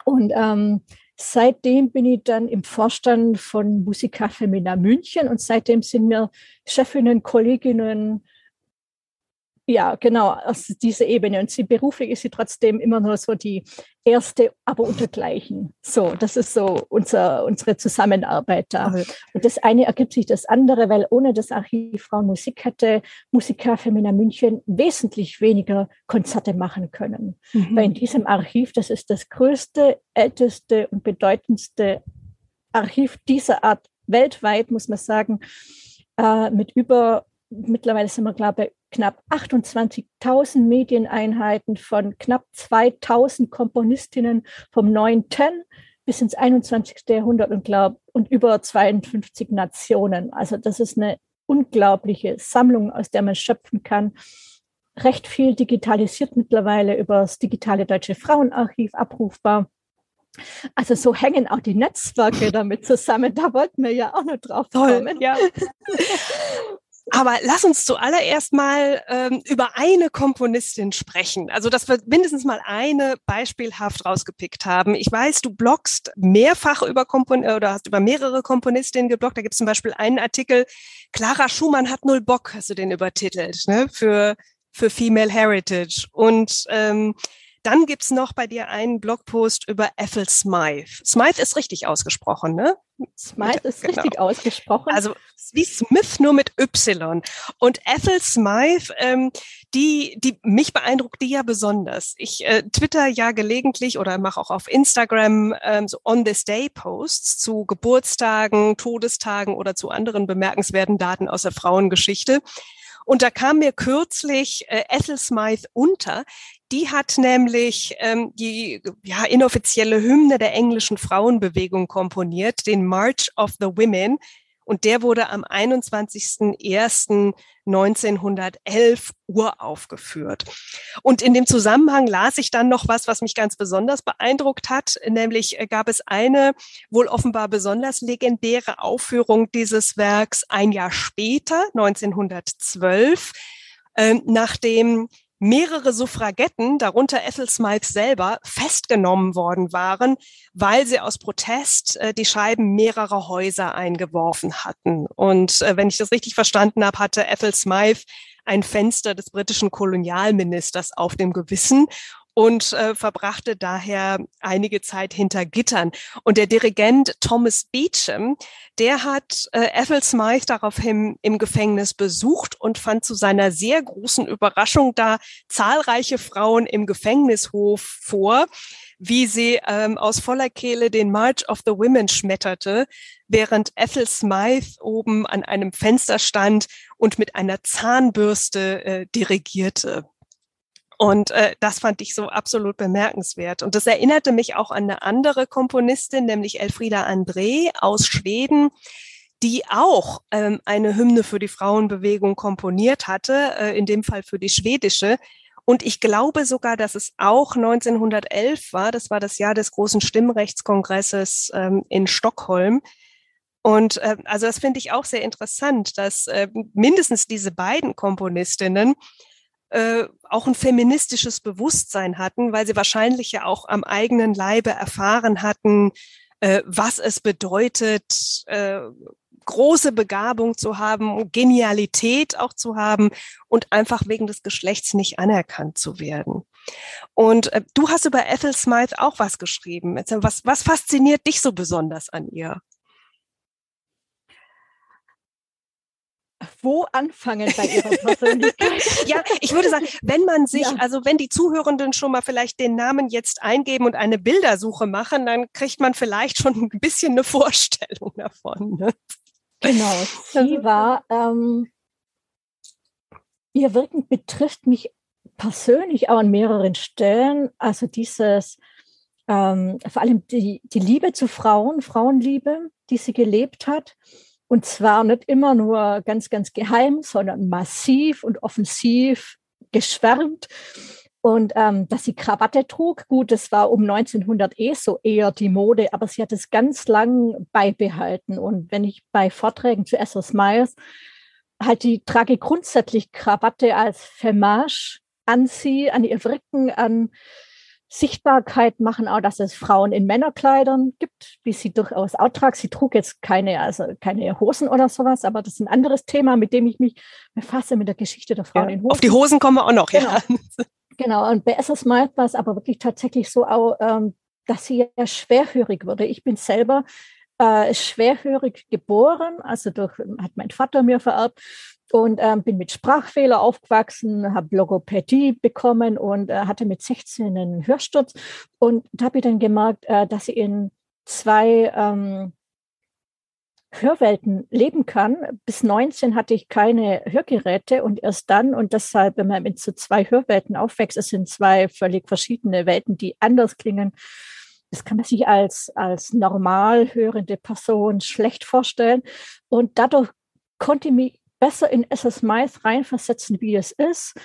Und ähm, seitdem bin ich dann im Vorstand von Musikerfamilie München und seitdem sind wir Chefinnen, Kolleginnen, ja, genau, aus dieser Ebene. Und sie beruflich ist sie trotzdem immer nur so die erste, aber untergleichen. So, das ist so unser, unsere Zusammenarbeit da. Okay. Und das eine ergibt sich das andere, weil ohne das Archiv Frauen Musik hätte Musiker Femina München wesentlich weniger Konzerte machen können. Mhm. Weil in diesem Archiv, das ist das größte, älteste und bedeutendste Archiv dieser Art weltweit, muss man sagen, äh, mit über mittlerweile sind wir, glaube ich, knapp 28.000 Medieneinheiten von knapp 2.000 Komponistinnen vom 9. bis ins 21. Jahrhundert und, glaub, und über 52 Nationen. Also das ist eine unglaubliche Sammlung, aus der man schöpfen kann. Recht viel digitalisiert mittlerweile über das digitale Deutsche Frauenarchiv abrufbar. Also so hängen auch die Netzwerke damit zusammen. Da wollten wir ja auch noch drauf kommen. Toll, ja. Aber lass uns zuallererst mal ähm, über eine Komponistin sprechen. Also, dass wir mindestens mal eine beispielhaft rausgepickt haben. Ich weiß, du bloggst mehrfach über Kompon äh, oder hast über mehrere Komponistinnen gebloggt. Da gibt es zum Beispiel einen Artikel, Clara Schumann hat null Bock, hast du den übertitelt, ne? für, für Female Heritage. Und ähm, dann gibt's noch bei dir einen Blogpost über Ethel Smythe. Smythe ist richtig ausgesprochen, ne? Smythe ist genau. richtig ausgesprochen. Also wie Smith nur mit Y. Und Ethel Smythe, ähm, die, die mich beeindruckt die ja besonders. Ich äh, twitter ja gelegentlich oder mache auch auf Instagram ähm, so On This Day Posts zu Geburtstagen, Todestagen oder zu anderen bemerkenswerten Daten aus der Frauengeschichte. Und da kam mir kürzlich äh, Ethel Smythe unter. Die hat nämlich ähm, die ja, inoffizielle Hymne der englischen Frauenbewegung komponiert, den March of the Women. Und der wurde am 21.01.1911 uraufgeführt. Und in dem Zusammenhang las ich dann noch was, was mich ganz besonders beeindruckt hat. Nämlich äh, gab es eine wohl offenbar besonders legendäre Aufführung dieses Werks ein Jahr später, 1912, äh, nachdem mehrere Suffragetten, darunter Ethel Smythe selber, festgenommen worden waren, weil sie aus Protest äh, die Scheiben mehrerer Häuser eingeworfen hatten. Und äh, wenn ich das richtig verstanden habe, hatte Ethel Smythe ein Fenster des britischen Kolonialministers auf dem Gewissen und äh, verbrachte daher einige Zeit hinter Gittern. Und der Dirigent Thomas Beecham, der hat äh, Ethel Smythe daraufhin im Gefängnis besucht und fand zu seiner sehr großen Überraschung da zahlreiche Frauen im Gefängnishof vor, wie sie ähm, aus voller Kehle den March of the Women schmetterte, während Ethel Smythe oben an einem Fenster stand und mit einer Zahnbürste äh, dirigierte. Und äh, das fand ich so absolut bemerkenswert. Und das erinnerte mich auch an eine andere Komponistin, nämlich Elfrieda André aus Schweden, die auch ähm, eine Hymne für die Frauenbewegung komponiert hatte, äh, in dem Fall für die schwedische. Und ich glaube sogar, dass es auch 1911 war. Das war das Jahr des großen Stimmrechtskongresses ähm, in Stockholm. Und äh, also das finde ich auch sehr interessant, dass äh, mindestens diese beiden Komponistinnen äh, auch ein feministisches Bewusstsein hatten, weil sie wahrscheinlich ja auch am eigenen Leibe erfahren hatten, äh, was es bedeutet, äh, große Begabung zu haben, Genialität auch zu haben und einfach wegen des Geschlechts nicht anerkannt zu werden. Und äh, du hast über Ethel Smythe auch was geschrieben. Was, was fasziniert dich so besonders an ihr? Wo anfangen bei Ihrer Persönlichkeit? ja, ich würde sagen, wenn man sich, ja. also wenn die Zuhörenden schon mal vielleicht den Namen jetzt eingeben und eine Bildersuche machen, dann kriegt man vielleicht schon ein bisschen eine Vorstellung davon. Ne? Genau, sie war, ähm, ihr Wirken betrifft mich persönlich auch an mehreren Stellen. Also dieses, ähm, vor allem die, die Liebe zu Frauen, Frauenliebe, die sie gelebt hat und zwar nicht immer nur ganz, ganz geheim, sondern massiv und offensiv geschwärmt. Und ähm, dass sie Krawatte trug, gut, das war um 1900 eh so eher die Mode, aber sie hat es ganz lang beibehalten. Und wenn ich bei Vorträgen zu Essos Myers halt die trage grundsätzlich Krawatte als Femage an sie, an ihr Rücken, an Sichtbarkeit machen auch, dass es Frauen in Männerkleidern gibt, wie sie durchaus auch tragt. Sie trug jetzt keine, also keine Hosen oder sowas, aber das ist ein anderes Thema, mit dem ich mich befasse, mit der Geschichte der Frauen ja, in Hosen. Auf die Hosen kommen wir auch noch, genau. ja. Genau, und bei SS Mild war es aber wirklich tatsächlich so, auch, ähm, dass sie ja schwerhörig wurde. Ich bin selber äh, schwerhörig geboren, also durch, hat mein Vater mir vererbt und ähm, bin mit Sprachfehler aufgewachsen, habe Logopädie bekommen und äh, hatte mit 16 einen Hörsturz. Und da habe ich dann gemerkt, äh, dass ich in zwei ähm, Hörwelten leben kann. Bis 19 hatte ich keine Hörgeräte und erst dann, und deshalb, wenn man mit so zwei Hörwelten aufwächst, es sind zwei völlig verschiedene Welten, die anders klingen. Das kann man sich als, als normal hörende Person schlecht vorstellen. Und dadurch konnte ich mich besser in SS Mais reinversetzen, wie es ist,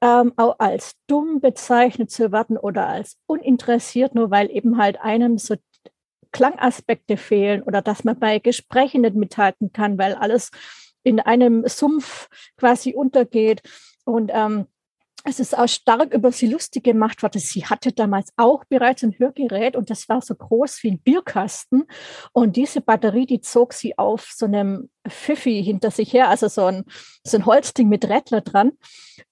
ähm, auch als dumm bezeichnet zu werden oder als uninteressiert, nur weil eben halt einem so Klangaspekte fehlen oder dass man bei Gesprächen nicht mithalten kann, weil alles in einem Sumpf quasi untergeht. Und ähm, es ist auch stark über sie lustig gemacht worden. Sie hatte damals auch bereits ein Hörgerät und das war so groß wie ein Bierkasten. Und diese Batterie, die zog sie auf so einem Pfiffi hinter sich her, also so ein, so ein Holzding mit Rädler dran.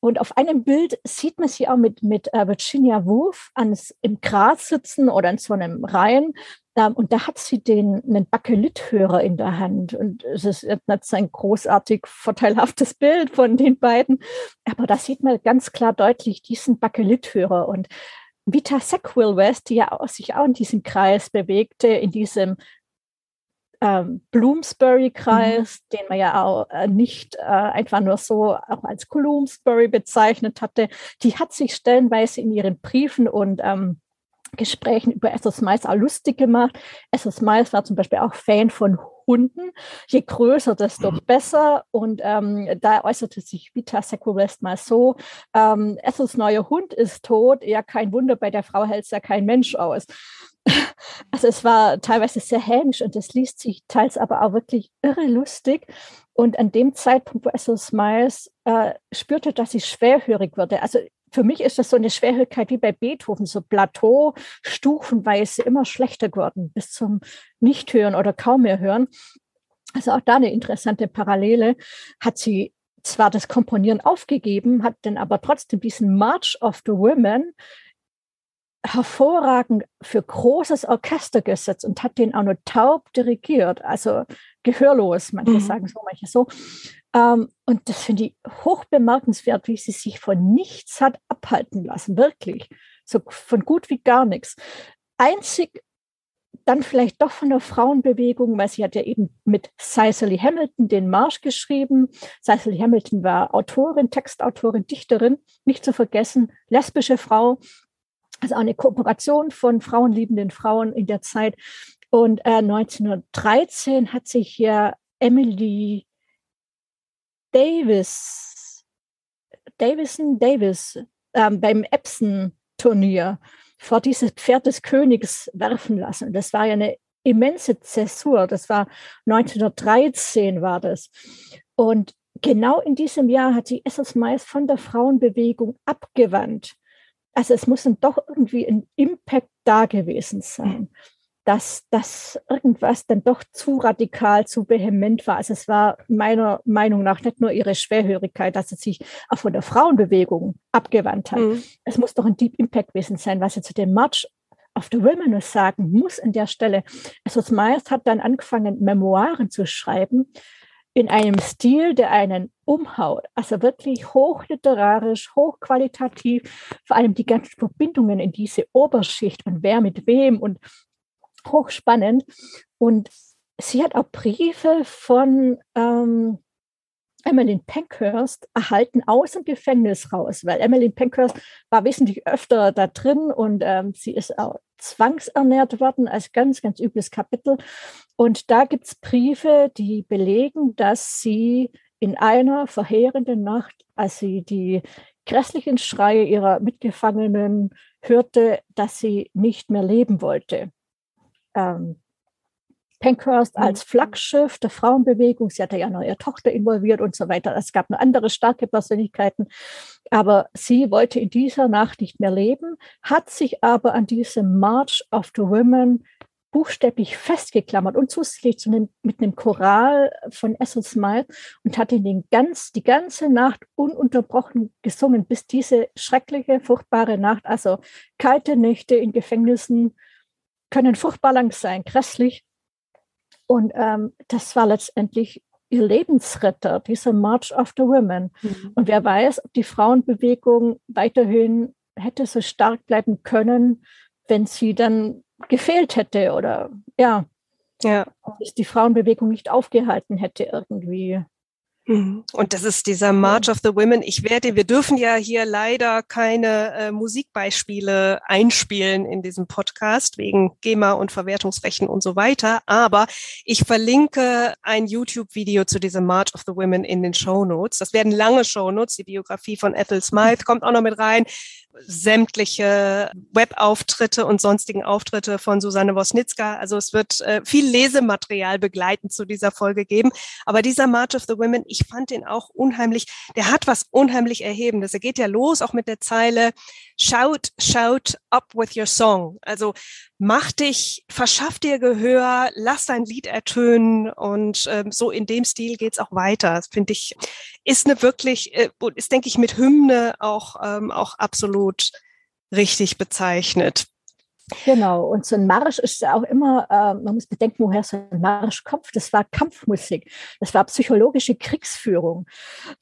Und auf einem Bild sieht man sie auch mit, mit äh, Virginia Woolf ans, im Gras sitzen oder in so einem Reihen und da hat sie den, einen Bakelithörer in der Hand. Und es ist nicht ein großartig vorteilhaftes Bild von den beiden. Aber da sieht man ganz klar deutlich diesen Bakelithörer. Und Vita Sackville West, die ja auch, sich auch in diesem Kreis bewegte, in diesem ähm, Bloomsbury-Kreis, mhm. den man ja auch äh, nicht äh, einfach nur so auch als Bloomsbury bezeichnet hatte, die hat sich stellenweise in ihren Briefen und ähm, Gesprächen über Essos Miles auch lustig gemacht. Essos Miles war zum Beispiel auch Fan von Hunden. Je größer, desto mhm. besser. Und ähm, da äußerte sich Vita Sequest mal so, ähm, Essos neuer Hund ist tot. Ja, kein Wunder, bei der Frau hält es ja kein Mensch aus. Also es war teilweise sehr hämisch und es liest sich teils aber auch wirklich irre lustig. Und an dem Zeitpunkt, wo Essos Miles äh, spürte, dass sie schwerhörig wurde, also für mich ist das so eine Schwerhörigkeit wie bei Beethoven, so Plateau, stufenweise immer schlechter geworden, bis zum Nichthören oder kaum mehr hören. Also auch da eine interessante Parallele. Hat sie zwar das Komponieren aufgegeben, hat dann aber trotzdem diesen March of the Women hervorragend für großes Orchester gesetzt und hat den auch nur taub dirigiert, also gehörlos, manche mhm. sagen so, manche so. Ähm, und das finde ich hoch bemerkenswert, wie sie sich von nichts hat abhalten lassen, wirklich. So von gut wie gar nichts. Einzig dann vielleicht doch von der Frauenbewegung, weil sie hat ja eben mit Cicely Hamilton den Marsch geschrieben. Cicely Hamilton war Autorin, Textautorin, Dichterin, nicht zu vergessen, lesbische Frau. Also eine Kooperation von frauenliebenden Frauen in der Zeit. Und äh, 1913 hat sich hier Emily Davis, Davison Davis ähm, beim Epson-Turnier vor dieses Pferd des Königs werfen lassen. Das war ja eine immense Zäsur. Das war 1913 war das. Und genau in diesem Jahr hat sich Essels Mais von der Frauenbewegung abgewandt. Also es muss dann doch irgendwie ein Impact da gewesen sein, dass das irgendwas dann doch zu radikal, zu vehement war. Also es war meiner Meinung nach nicht nur ihre Schwerhörigkeit, dass sie sich auch von der Frauenbewegung abgewandt hat. Mhm. Es muss doch ein Deep Impact gewesen sein, was sie zu dem March of the Women sagen muss an der Stelle. Also Myers hat dann angefangen, Memoiren zu schreiben, in einem Stil, der einen umhaut. Also wirklich hochliterarisch, hochqualitativ, vor allem die ganzen Verbindungen in diese Oberschicht und wer mit wem und hochspannend. Und sie hat auch Briefe von ähm, Emmeline Pankhurst erhalten aus dem Gefängnis raus, weil Emmeline Pankhurst war wesentlich öfter da drin und ähm, sie ist auch zwangsernährt worden als ganz, ganz übles Kapitel. Und da gibt es Briefe, die belegen, dass sie in einer verheerenden Nacht, als sie die grässlichen Schreie ihrer Mitgefangenen hörte, dass sie nicht mehr leben wollte. Ähm, Pankhurst mhm. als Flaggschiff der Frauenbewegung. Sie hatte ja noch ihre Tochter involviert und so weiter. Es gab noch andere starke Persönlichkeiten. Aber sie wollte in dieser Nacht nicht mehr leben, hat sich aber an diesem March of the Women buchstäblich festgeklammert und zusätzlich zu einem, mit einem Choral von Ethel Smile und hat in den ganz, die ganze Nacht ununterbrochen gesungen, bis diese schreckliche, furchtbare Nacht, also kalte Nächte in Gefängnissen können furchtbar lang sein, grässlich. Und ähm, das war letztendlich ihr Lebensretter, dieser March of the Women. Mhm. Und wer weiß, ob die Frauenbewegung weiterhin hätte so stark bleiben können, wenn sie dann gefehlt hätte oder ja, ja. die Frauenbewegung nicht aufgehalten hätte irgendwie. Mhm. Und das ist dieser March of the Women. Ich werde, wir dürfen ja hier leider keine äh, Musikbeispiele einspielen in diesem Podcast wegen GEMA und Verwertungsrechten und so weiter. Aber ich verlinke ein YouTube-Video zu diesem March of the Women in den Show Notes. Das werden lange Show Notes. Die Biografie von Ethel Smythe kommt auch noch mit rein sämtliche Webauftritte und sonstigen Auftritte von Susanne Wosnitzka. Also es wird äh, viel Lesematerial begleitend zu dieser Folge geben. Aber dieser March of the Women, ich fand ihn auch unheimlich, der hat was unheimlich Erhebendes. Er geht ja los auch mit der Zeile Shout, shout up with your song. Also mach dich, verschaff dir Gehör, lass dein Lied ertönen und ähm, so in dem Stil geht's auch weiter. Das finde ich, ist eine wirklich, äh, ist denke ich mit Hymne auch, ähm, auch absolut richtig bezeichnet. Genau, und so ein Marsch ist auch immer, äh, man muss bedenken, woher so ein Marsch kommt. Das war Kampfmusik, das war psychologische Kriegsführung.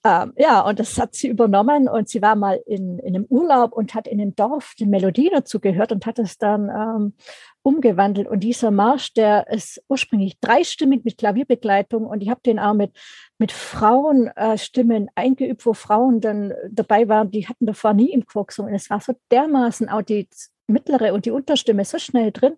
Ähm, ja, und das hat sie übernommen und sie war mal in, in einem Urlaub und hat in einem Dorf die Melodie dazu gehört und hat es dann ähm, umgewandelt. Und dieser Marsch, der ist ursprünglich dreistimmig mit Klavierbegleitung und ich habe den auch mit, mit Frauenstimmen äh, eingeübt, wo Frauen dann dabei waren, die hatten davor nie im Chor gesungen. Es war so dermaßen auch die mittlere und die Unterstimme so schnell drin,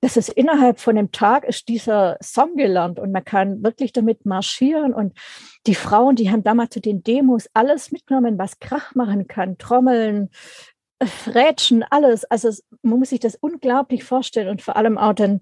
dass es innerhalb von einem Tag ist dieser Song gelernt und man kann wirklich damit marschieren und die Frauen, die haben damals zu den Demos alles mitgenommen, was Krach machen kann, Trommeln, Rätschen, alles. Also man muss sich das unglaublich vorstellen und vor allem auch dann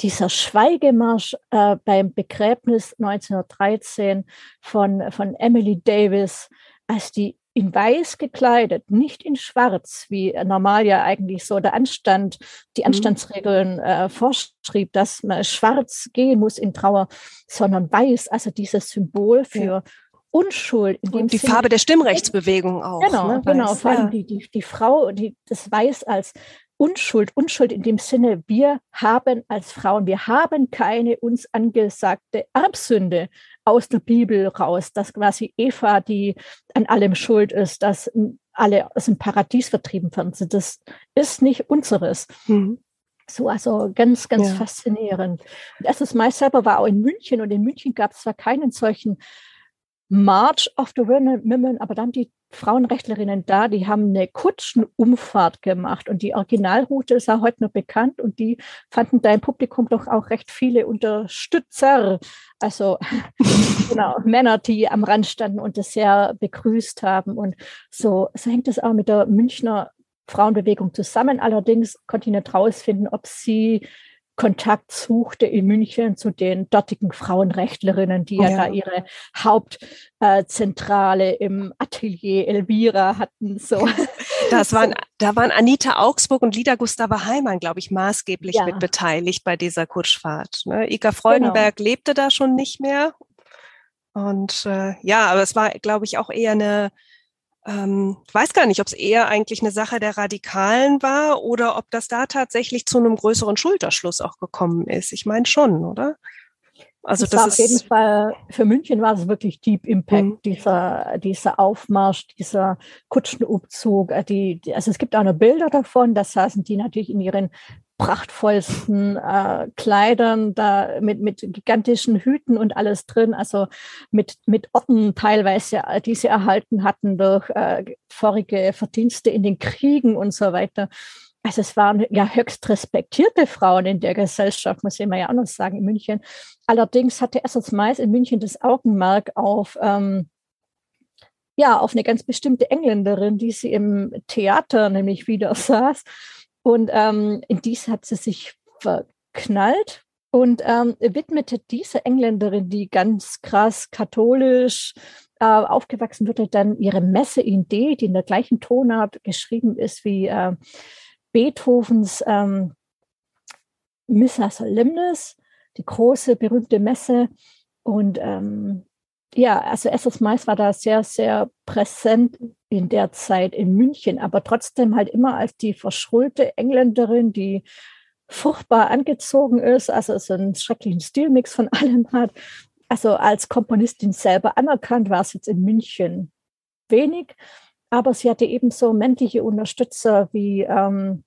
dieser Schweigemarsch äh, beim Begräbnis 1913 von, von Emily Davis, als die in weiß gekleidet, nicht in schwarz, wie normal ja eigentlich so der Anstand, die mhm. Anstandsregeln äh, vorschrieb, dass man schwarz gehen muss in Trauer, sondern weiß, also dieses Symbol für ja. Unschuld. In Und die Sinne, Farbe der Stimmrechtsbewegung auch. Genau, ne? genau. Vor allem ja. die, die, die Frau, die das Weiß als Unschuld, Unschuld in dem Sinne, wir haben als Frauen, wir haben keine uns angesagte Erbsünde aus der Bibel raus, dass quasi Eva, die an allem schuld ist, dass alle aus dem Paradies vertrieben werden. Das ist nicht unseres. Mhm. So, also ganz, ganz ja. faszinierend. Und erstes Mai selber war auch in München und in München gab es zwar keinen solchen March of the Women, aber dann die Frauenrechtlerinnen da, die haben eine Kutschenumfahrt gemacht. Und die Originalroute ist auch heute noch bekannt und die fanden da im Publikum doch auch recht viele Unterstützer, also genau, Männer, die am Rand standen und das sehr begrüßt haben. Und so, so hängt es auch mit der Münchner Frauenbewegung zusammen. Allerdings konnte ich nicht rausfinden, ob sie Kontakt suchte in München zu den dortigen Frauenrechtlerinnen, die ja, ja da ihre Hauptzentrale äh, im Atelier Elvira hatten. So. Das waren, da waren Anita Augsburg und Lida Gustava Heimann, glaube ich, maßgeblich ja. mit beteiligt bei dieser Kutschfahrt. Ne? Ika Freudenberg genau. lebte da schon nicht mehr. Und äh, ja, aber es war, glaube ich, auch eher eine ähm, weiß gar nicht, ob es eher eigentlich eine Sache der Radikalen war oder ob das da tatsächlich zu einem größeren Schulterschluss auch gekommen ist. Ich meine schon, oder? Also das, das ist auf jeden Fall für München war es wirklich Deep Impact, mhm. dieser, dieser Aufmarsch, dieser Kutschenumzug. Äh, die, also es gibt auch noch Bilder davon, da saßen die natürlich in ihren prachtvollsten äh, Kleidern, da mit, mit gigantischen Hüten und alles drin, also mit, mit Orten teilweise, äh, die sie erhalten hatten durch äh, vorige Verdienste in den Kriegen und so weiter. Also es waren ja höchst respektierte Frauen in der Gesellschaft, muss ich immer ja auch noch sagen, in München. Allerdings hatte Essels Mais in München das Augenmerk auf ähm, ja, auf eine ganz bestimmte Engländerin, die sie im Theater nämlich wieder saß und ähm, in dies hat sie sich verknallt und ähm, widmete diese Engländerin, die ganz krass katholisch äh, aufgewachsen wurde, dann ihre Messe in D, die in der gleichen Tonart geschrieben ist wie äh, Beethovens ähm, Missa Solemnis, die große berühmte Messe. Und ähm, ja, also Essels Mais war da sehr, sehr präsent in der Zeit in München, aber trotzdem halt immer als die verschrulte Engländerin, die furchtbar angezogen ist, also so einen schrecklichen Stilmix von allem hat. Also als Komponistin selber anerkannt war es jetzt in München wenig, aber sie hatte ebenso männliche Unterstützer wie ähm,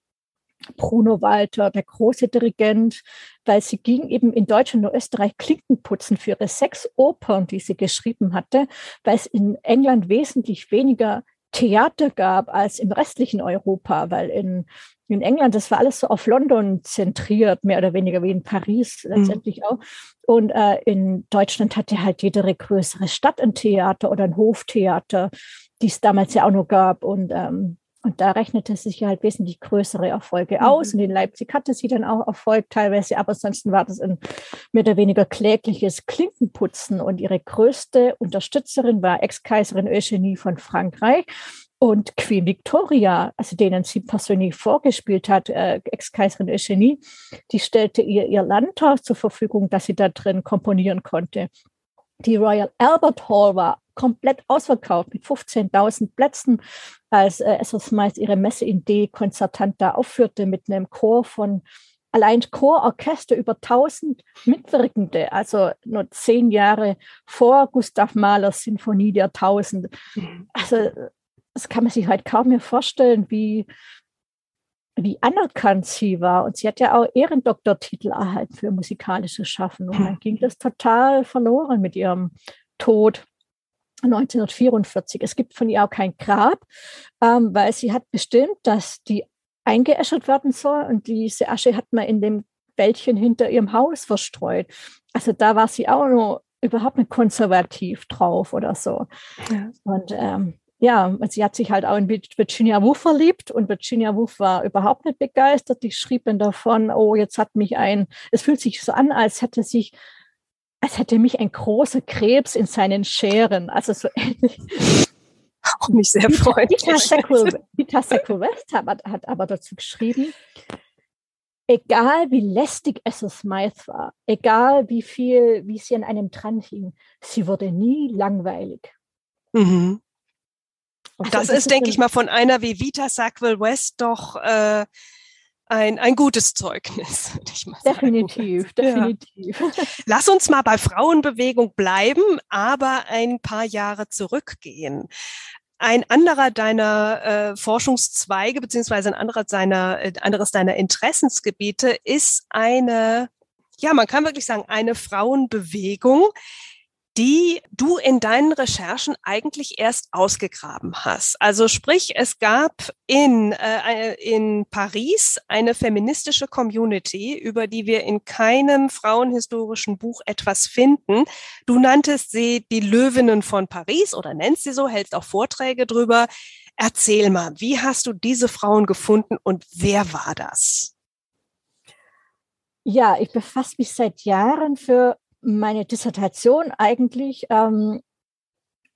Bruno Walter, der große Dirigent, weil sie ging eben in Deutschland und Österreich Klinken putzen für ihre sechs Opern, die sie geschrieben hatte, weil es in England wesentlich weniger Theater gab als im restlichen Europa, weil in, in England, das war alles so auf London zentriert, mehr oder weniger wie in Paris mhm. letztendlich mhm. auch. Und äh, in Deutschland hatte halt jede größere Stadt ein Theater oder ein Hoftheater, die es damals ja auch noch gab. Und ähm, und da rechnete sich halt wesentlich größere Erfolge mhm. aus. Und in Leipzig hatte sie dann auch Erfolg teilweise, aber ansonsten war das ein mehr oder weniger klägliches Klinkenputzen. Und ihre größte Unterstützerin war Ex-Kaiserin Eugenie von Frankreich. Und Queen Victoria, also denen sie persönlich vorgespielt hat, äh, Ex-Kaiserin Eugenie, die stellte ihr ihr Landhaus zur Verfügung, dass sie da drin komponieren konnte. Die Royal Albert Hall war komplett ausverkauft mit 15.000 Plätzen, als äh, Essels meist ihre Messe in D konzertant da aufführte mit einem Chor von allein Chororchester über 1000 Mitwirkende, also nur zehn Jahre vor Gustav Mahlers Sinfonie der Tausend. Mhm. Also das kann man sich halt kaum mehr vorstellen, wie, wie anerkannt sie war. Und sie hat ja auch Ehrendoktortitel erhalten für musikalisches Schaffen. Und dann ging das total verloren mit ihrem Tod. 1944. Es gibt von ihr auch kein Grab, ähm, weil sie hat bestimmt, dass die eingeäschert werden soll und diese Asche hat man in dem Wäldchen hinter ihrem Haus verstreut. Also da war sie auch noch überhaupt nicht konservativ drauf oder so. Ja. Und ähm, ja, sie hat sich halt auch in Virginia Woolf verliebt und Virginia Woolf war überhaupt nicht begeistert. Die schrieb dann davon, oh, jetzt hat mich ein, es fühlt sich so an, als hätte sich, als hätte mich ein großer Krebs in seinen Scheren, also so ähnlich. Auch mich sehr freundlich. Peter Sackville West hat, hat aber dazu geschrieben, egal wie lästig Essel Smythe war, egal wie viel, wie sie an einem dran hing, sie wurde nie langweilig. Mhm. Also das, das, ist, denke ich mal, von einer wie Vita Sackville West doch äh, ein, ein gutes Zeugnis. definitiv, definitiv. Ja. Lass uns mal bei Frauenbewegung bleiben, aber ein paar Jahre zurückgehen. Ein anderer deiner äh, Forschungszweige beziehungsweise ein anderer seiner, äh, anderes deiner Interessensgebiete ist eine, ja, man kann wirklich sagen, eine Frauenbewegung, die du in deinen Recherchen eigentlich erst ausgegraben hast. Also sprich, es gab in, äh, in Paris eine feministische Community, über die wir in keinem frauenhistorischen Buch etwas finden. Du nanntest sie die Löwinnen von Paris oder nennst sie so, hältst auch Vorträge drüber. Erzähl mal, wie hast du diese Frauen gefunden und wer war das? Ja, ich befasse mich seit Jahren für meine Dissertation eigentlich ähm,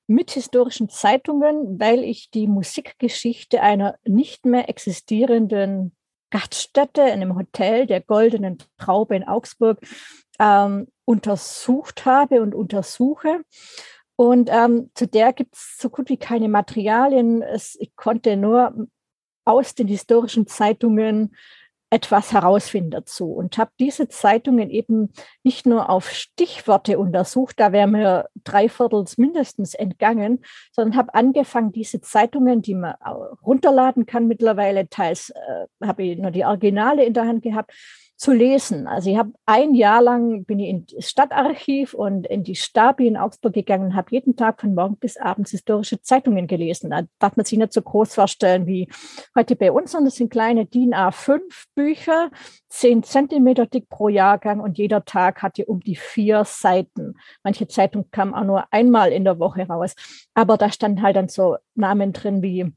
mit historischen Zeitungen, weil ich die Musikgeschichte einer nicht mehr existierenden Gaststätte in einem Hotel der Goldenen Traube in Augsburg ähm, untersucht habe und untersuche. Und ähm, zu der gibt es so gut wie keine Materialien. Es, ich konnte nur aus den historischen Zeitungen etwas herausfinden dazu und habe diese Zeitungen eben nicht nur auf Stichworte untersucht, da wäre mir drei Viertels mindestens entgangen, sondern habe angefangen, diese Zeitungen, die man runterladen kann mittlerweile, teils äh, habe ich nur die Originale in der Hand gehabt, zu lesen. Also ich habe ein Jahr lang bin ich ins Stadtarchiv und in die Stabi in Augsburg gegangen und habe jeden Tag von morgen bis abends historische Zeitungen gelesen. Da darf man sich nicht so groß vorstellen wie heute bei uns, sondern das sind kleine DIN A5 Bücher, zehn Zentimeter dick pro Jahrgang und jeder Tag hatte um die vier Seiten. Manche Zeitungen kamen auch nur einmal in der Woche raus. Aber da standen halt dann so Namen drin wie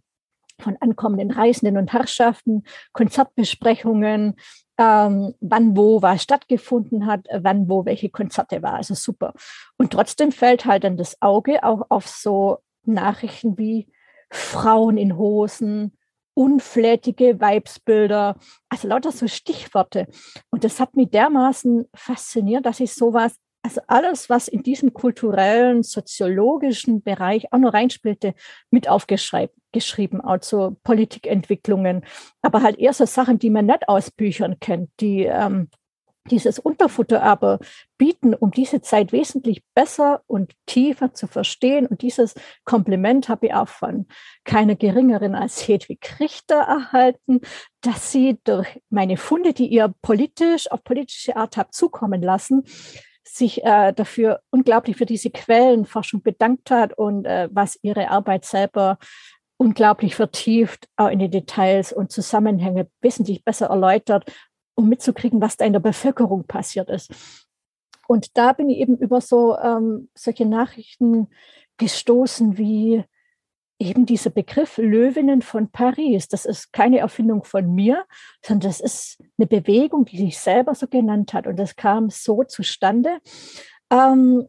von ankommenden Reisenden und Herrschaften, Konzertbesprechungen, ähm, wann wo was stattgefunden hat, wann wo welche Konzerte war. Also super. Und trotzdem fällt halt dann das Auge auch auf so Nachrichten wie Frauen in Hosen, unflätige Weibsbilder, also lauter so Stichworte. Und das hat mich dermaßen fasziniert, dass ich sowas also alles, was in diesen kulturellen, soziologischen Bereich auch noch reinspielte, mit aufgeschrieben, also Politikentwicklungen, aber halt eher so Sachen, die man nicht aus Büchern kennt, die ähm, dieses Unterfutter aber bieten, um diese Zeit wesentlich besser und tiefer zu verstehen. Und dieses Kompliment habe ich auch von keiner geringeren als Hedwig Richter erhalten, dass sie durch meine Funde, die ihr politisch, auf politische Art habt zukommen lassen, sich äh, dafür unglaublich für diese Quellenforschung bedankt hat und äh, was ihre Arbeit selber unglaublich vertieft, auch in die Details und Zusammenhänge wesentlich besser erläutert, um mitzukriegen, was da in der Bevölkerung passiert ist. Und da bin ich eben über so ähm, solche Nachrichten gestoßen wie eben dieser Begriff Löwinnen von Paris. Das ist keine Erfindung von mir, sondern das ist eine Bewegung, die sich selber so genannt hat. Und das kam so zustande. Ähm,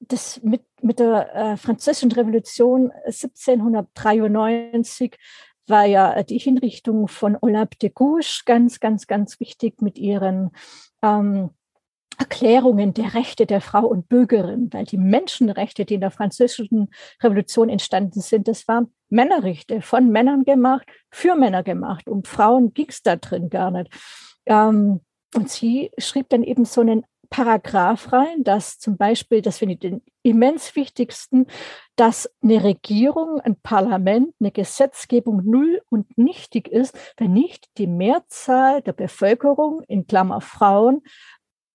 das mit, mit der äh, Französischen Revolution 1793 war ja die Hinrichtung von Olympe de Gouges ganz, ganz, ganz wichtig mit ihren ähm, Erklärungen der Rechte der Frau und Bürgerin, weil die Menschenrechte, die in der französischen Revolution entstanden sind, das waren Männerrechte, von Männern gemacht, für Männer gemacht. Um Frauen ging es da drin gar nicht. Ähm, und sie schrieb dann eben so einen Paragraph rein, dass zum Beispiel, das finde ich den immens wichtigsten, dass eine Regierung, ein Parlament, eine Gesetzgebung null und nichtig ist, wenn nicht die Mehrzahl der Bevölkerung, in Klammer Frauen,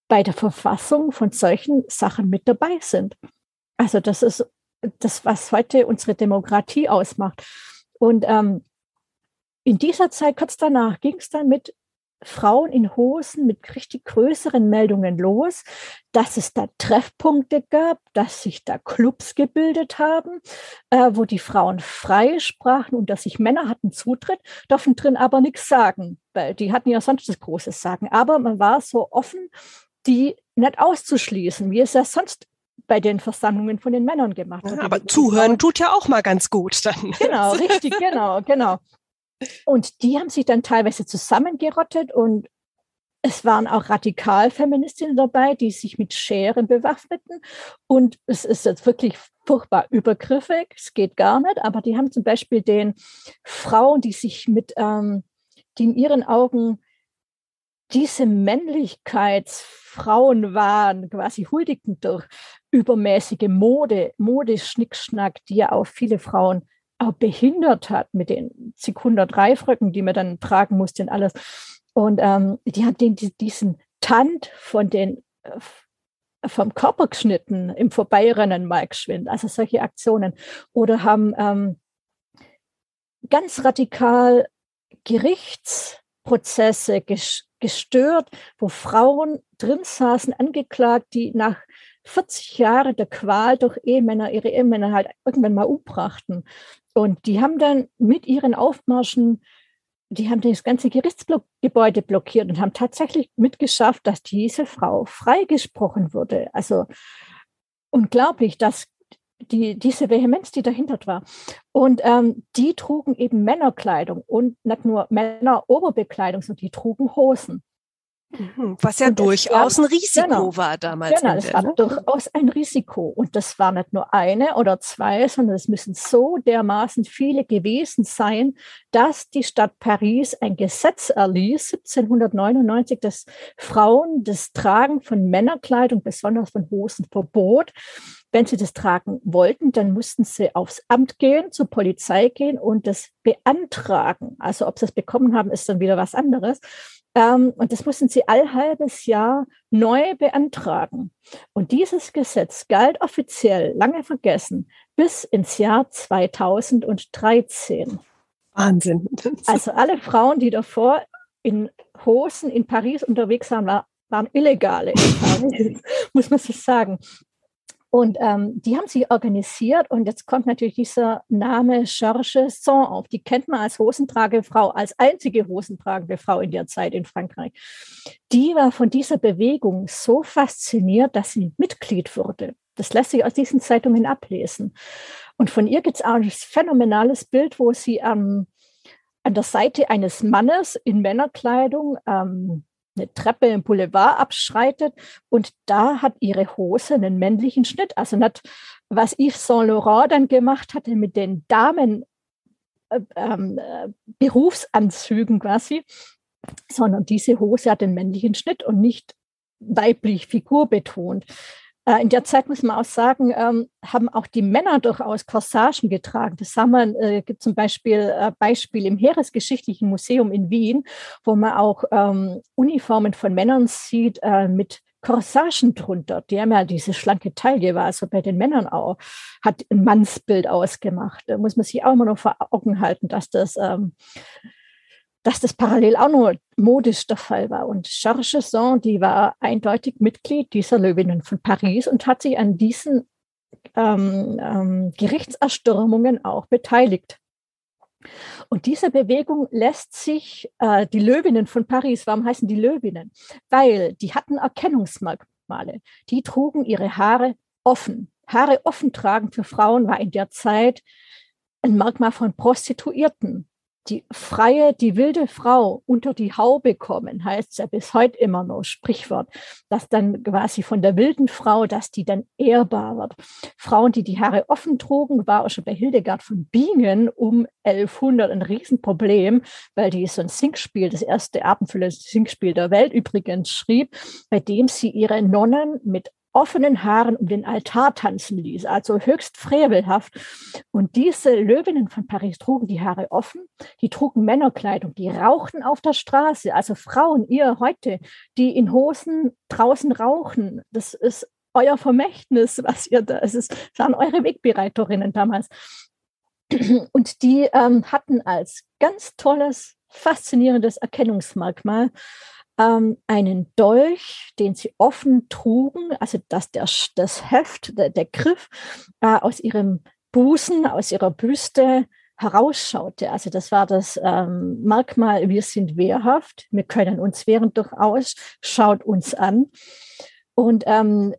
bei der Verfassung von solchen Sachen mit dabei sind. Also das ist das, was heute unsere Demokratie ausmacht. Und ähm, in dieser Zeit, kurz danach, ging es dann mit Frauen in Hosen mit richtig größeren Meldungen los, dass es da Treffpunkte gab, dass sich da Clubs gebildet haben, äh, wo die Frauen frei sprachen und dass sich Männer hatten Zutritt, dürfen drin aber nichts sagen, weil die hatten ja sonst das große Sagen. Aber man war so offen die nicht auszuschließen, wie es ja sonst bei den Versammlungen von den Männern gemacht wird. Ja, aber zuhören Frauen. tut ja auch mal ganz gut dann. Genau, richtig, genau, genau. Und die haben sich dann teilweise zusammengerottet und es waren auch Radikalfeministinnen dabei, die sich mit Scheren bewaffneten. Und es ist jetzt wirklich furchtbar übergriffig, es geht gar nicht, aber die haben zum Beispiel den Frauen, die sich mit, ähm, die in ihren Augen diese Männlichkeitsfrauen waren, quasi huldigten durch übermäßige Mode, Modeschnickschnack, die ja auch viele Frauen auch behindert hat mit den zig hundert Reifröcken, die man dann tragen musste und alles. Und ähm, die hat den, diesen Tand von den äh, vom Körper geschnitten im Vorbeirennen mal geschwind, also solche Aktionen. Oder haben ähm, ganz radikal Gerichtsprozesse gesch gestört, wo Frauen drin saßen, angeklagt, die nach 40 Jahren der Qual durch Ehemänner ihre Ehemänner halt irgendwann mal umbrachten. Und die haben dann mit ihren Aufmarschen die haben das ganze Gerichtsgebäude blockiert und haben tatsächlich mitgeschafft, dass diese Frau freigesprochen wurde. Also unglaublich, dass die, diese Vehemenz, die dahinter war. Und ähm, die trugen eben Männerkleidung und nicht nur Männeroberbekleidung, sondern die trugen Hosen. Mhm, was ja durchaus war, ein Risiko genau, war damals. Genau, es war durchaus ein Risiko. Und das war nicht nur eine oder zwei, sondern es müssen so dermaßen viele gewesen sein, dass die Stadt Paris ein Gesetz erließ, 1799, dass Frauen das Tragen von Männerkleidung, besonders von Hosen, verbot. Wenn sie das tragen wollten, dann mussten sie aufs Amt gehen, zur Polizei gehen und das beantragen. Also ob sie es bekommen haben, ist dann wieder was anderes. Ähm, und das mussten sie all halbes Jahr neu beantragen. Und dieses Gesetz galt offiziell, lange vergessen, bis ins Jahr 2013. Wahnsinn. Also alle Frauen, die davor in Hosen in Paris unterwegs waren, waren Illegale in Paris, muss man so sagen. Und ähm, die haben sich organisiert und jetzt kommt natürlich dieser Name Georges Saint auf. Die kennt man als Hosentragefrau, als einzige Hosentragende Frau in der Zeit in Frankreich. Die war von dieser Bewegung so fasziniert, dass sie Mitglied wurde. Das lässt sich aus diesen Zeitungen ablesen. Und von ihr gibt es auch ein phänomenales Bild, wo sie ähm, an der Seite eines Mannes in Männerkleidung ähm, eine Treppe im Boulevard abschreitet und da hat ihre Hose einen männlichen Schnitt. Also nicht, was Yves Saint Laurent dann gemacht hatte mit den Damen äh, ähm, äh, Berufsanzügen quasi, sondern diese Hose hat den männlichen Schnitt und nicht weiblich figurbetont. Äh, in der Zeit muss man auch sagen, ähm, haben auch die Männer durchaus Corsagen getragen. Das haben wir, äh, gibt zum Beispiel äh, Beispiel im Heeresgeschichtlichen Museum in Wien, wo man auch ähm, Uniformen von Männern sieht äh, mit Corsagen drunter. Die haben ja diese schlanke Taille, war also bei den Männern auch, hat ein Mannsbild ausgemacht. Da muss man sich auch immer noch vor Augen halten, dass das ähm, dass das parallel auch noch modisch der Fall war. Und Georges Chasson, die war eindeutig Mitglied dieser Löwinnen von Paris und hat sich an diesen ähm, ähm, Gerichtserstürmungen auch beteiligt. Und diese Bewegung lässt sich, äh, die Löwinnen von Paris, warum heißen die Löwinnen? Weil die hatten Erkennungsmerkmale. Die trugen ihre Haare offen. Haare offen tragen für Frauen war in der Zeit ein Merkmal von Prostituierten die freie, die wilde Frau unter die Haube kommen, heißt es ja bis heute immer noch Sprichwort, dass dann quasi von der wilden Frau, dass die dann ehrbar wird. Frauen, die die Haare offen trugen, war auch schon bei Hildegard von Bingen um 1100 ein Riesenproblem, weil die so ein Singspiel, das erste abendfüllende Singspiel der Welt übrigens schrieb, bei dem sie ihre Nonnen mit offenen Haaren um den Altar tanzen ließ, also höchst frevelhaft. Und diese Löwinnen von Paris trugen die Haare offen, die trugen Männerkleidung, die rauchten auf der Straße. Also Frauen, ihr heute, die in Hosen draußen rauchen, das ist euer Vermächtnis, was ihr da, es ist, waren eure Wegbereiterinnen damals. Und die ähm, hatten als ganz tolles, faszinierendes Erkennungsmerkmal ähm, einen Dolch, den sie offen trugen, also dass der, das Heft, der, der Griff äh, aus ihrem Busen, aus ihrer Büste herausschaute. Also das war das ähm, Merkmal, wir sind wehrhaft, wir können uns wehren durchaus, schaut uns an. Und ähm,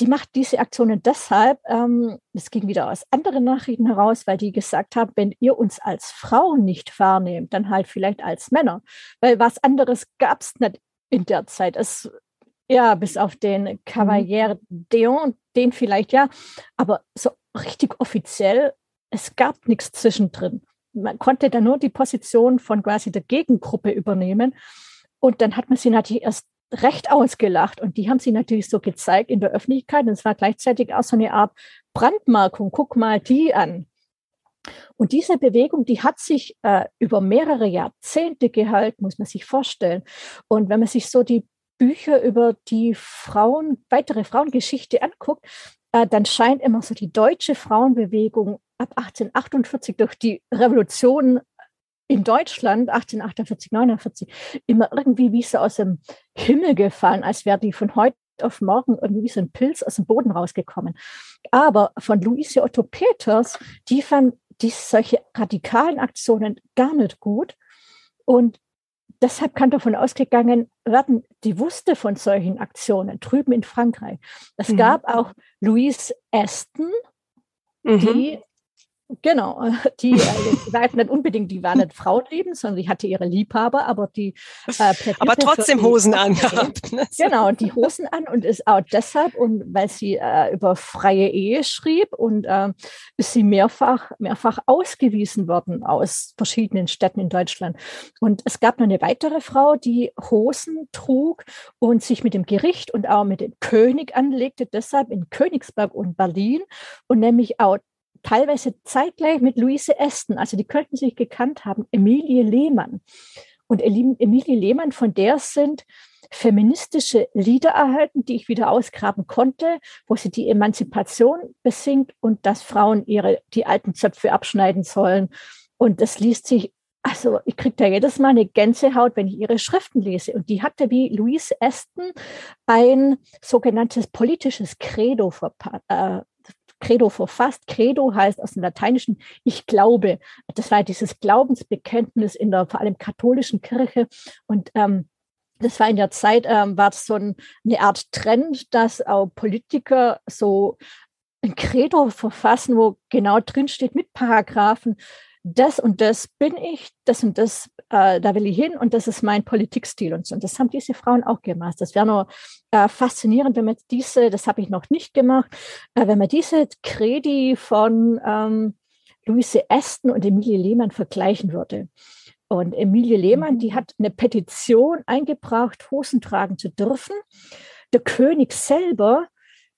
die macht diese Aktionen deshalb, ähm, das ging wieder aus anderen Nachrichten heraus, weil die gesagt haben, wenn ihr uns als Frauen nicht wahrnehmt, dann halt vielleicht als Männer. Weil was anderes gab es nicht in der Zeit. Es, ja, bis auf den Cavalier mhm. Deon, den vielleicht ja, aber so richtig offiziell, es gab nichts zwischendrin. Man konnte da nur die Position von quasi der Gegengruppe übernehmen. Und dann hat man sie natürlich erst recht ausgelacht. Und die haben sie natürlich so gezeigt in der Öffentlichkeit. Und es war gleichzeitig auch so eine Art Brandmarkung. Guck mal die an. Und diese Bewegung, die hat sich äh, über mehrere Jahrzehnte gehalten, muss man sich vorstellen. Und wenn man sich so die Bücher über die Frauen, weitere Frauengeschichte anguckt, äh, dann scheint immer so die deutsche Frauenbewegung ab 1848 durch die Revolution in Deutschland 1848, 49 immer irgendwie wie so aus dem Himmel gefallen, als wäre die von heute auf morgen irgendwie wie so ein Pilz aus dem Boden rausgekommen. Aber von Luise Otto Peters, die fand die solche radikalen Aktionen gar nicht gut. Und deshalb kann davon ausgegangen werden, die wusste von solchen Aktionen drüben in Frankreich. Es mhm. gab auch Louise Aston, mhm. Genau, die, äh, war nicht unbedingt, die war nicht Frauenleben, sondern die hatte ihre Liebhaber, aber die äh, aber trotzdem Hosen angehabt. Ne? Genau, die Hosen an und ist auch deshalb und weil sie äh, über freie Ehe schrieb und äh, ist sie mehrfach mehrfach ausgewiesen worden aus verschiedenen Städten in Deutschland. Und es gab noch eine weitere Frau, die Hosen trug und sich mit dem Gericht und auch mit dem König anlegte, deshalb in Königsberg und Berlin und nämlich auch teilweise zeitgleich mit Luise Aston, also die könnten sich gekannt haben, Emilie Lehmann. Und Emilie Lehmann, von der sind feministische Lieder erhalten, die ich wieder ausgraben konnte, wo sie die Emanzipation besingt und dass Frauen ihre, die alten Zöpfe abschneiden sollen. Und das liest sich, also ich kriege da jedes Mal eine Gänsehaut, wenn ich ihre Schriften lese. Und die hatte wie Louise Aston ein sogenanntes politisches Credo äh, Credo verfasst. Credo heißt aus dem Lateinischen, ich glaube. Das war dieses Glaubensbekenntnis in der vor allem katholischen Kirche. Und ähm, das war in der Zeit, ähm, war es so ein, eine Art Trend, dass auch Politiker so ein Credo verfassen, wo genau drin steht mit Paragraphen, das und das bin ich, das und das, äh, da will ich hin und das ist mein Politikstil und so. Und das haben diese Frauen auch gemacht. Das wäre nur äh, faszinierend, wenn man diese, das habe ich noch nicht gemacht, äh, wenn man diese Kredi von ähm, Louise Aston und Emilie Lehmann vergleichen würde. Und Emilie Lehmann, die mhm. hat eine Petition eingebracht, Hosen tragen zu dürfen. Der König selber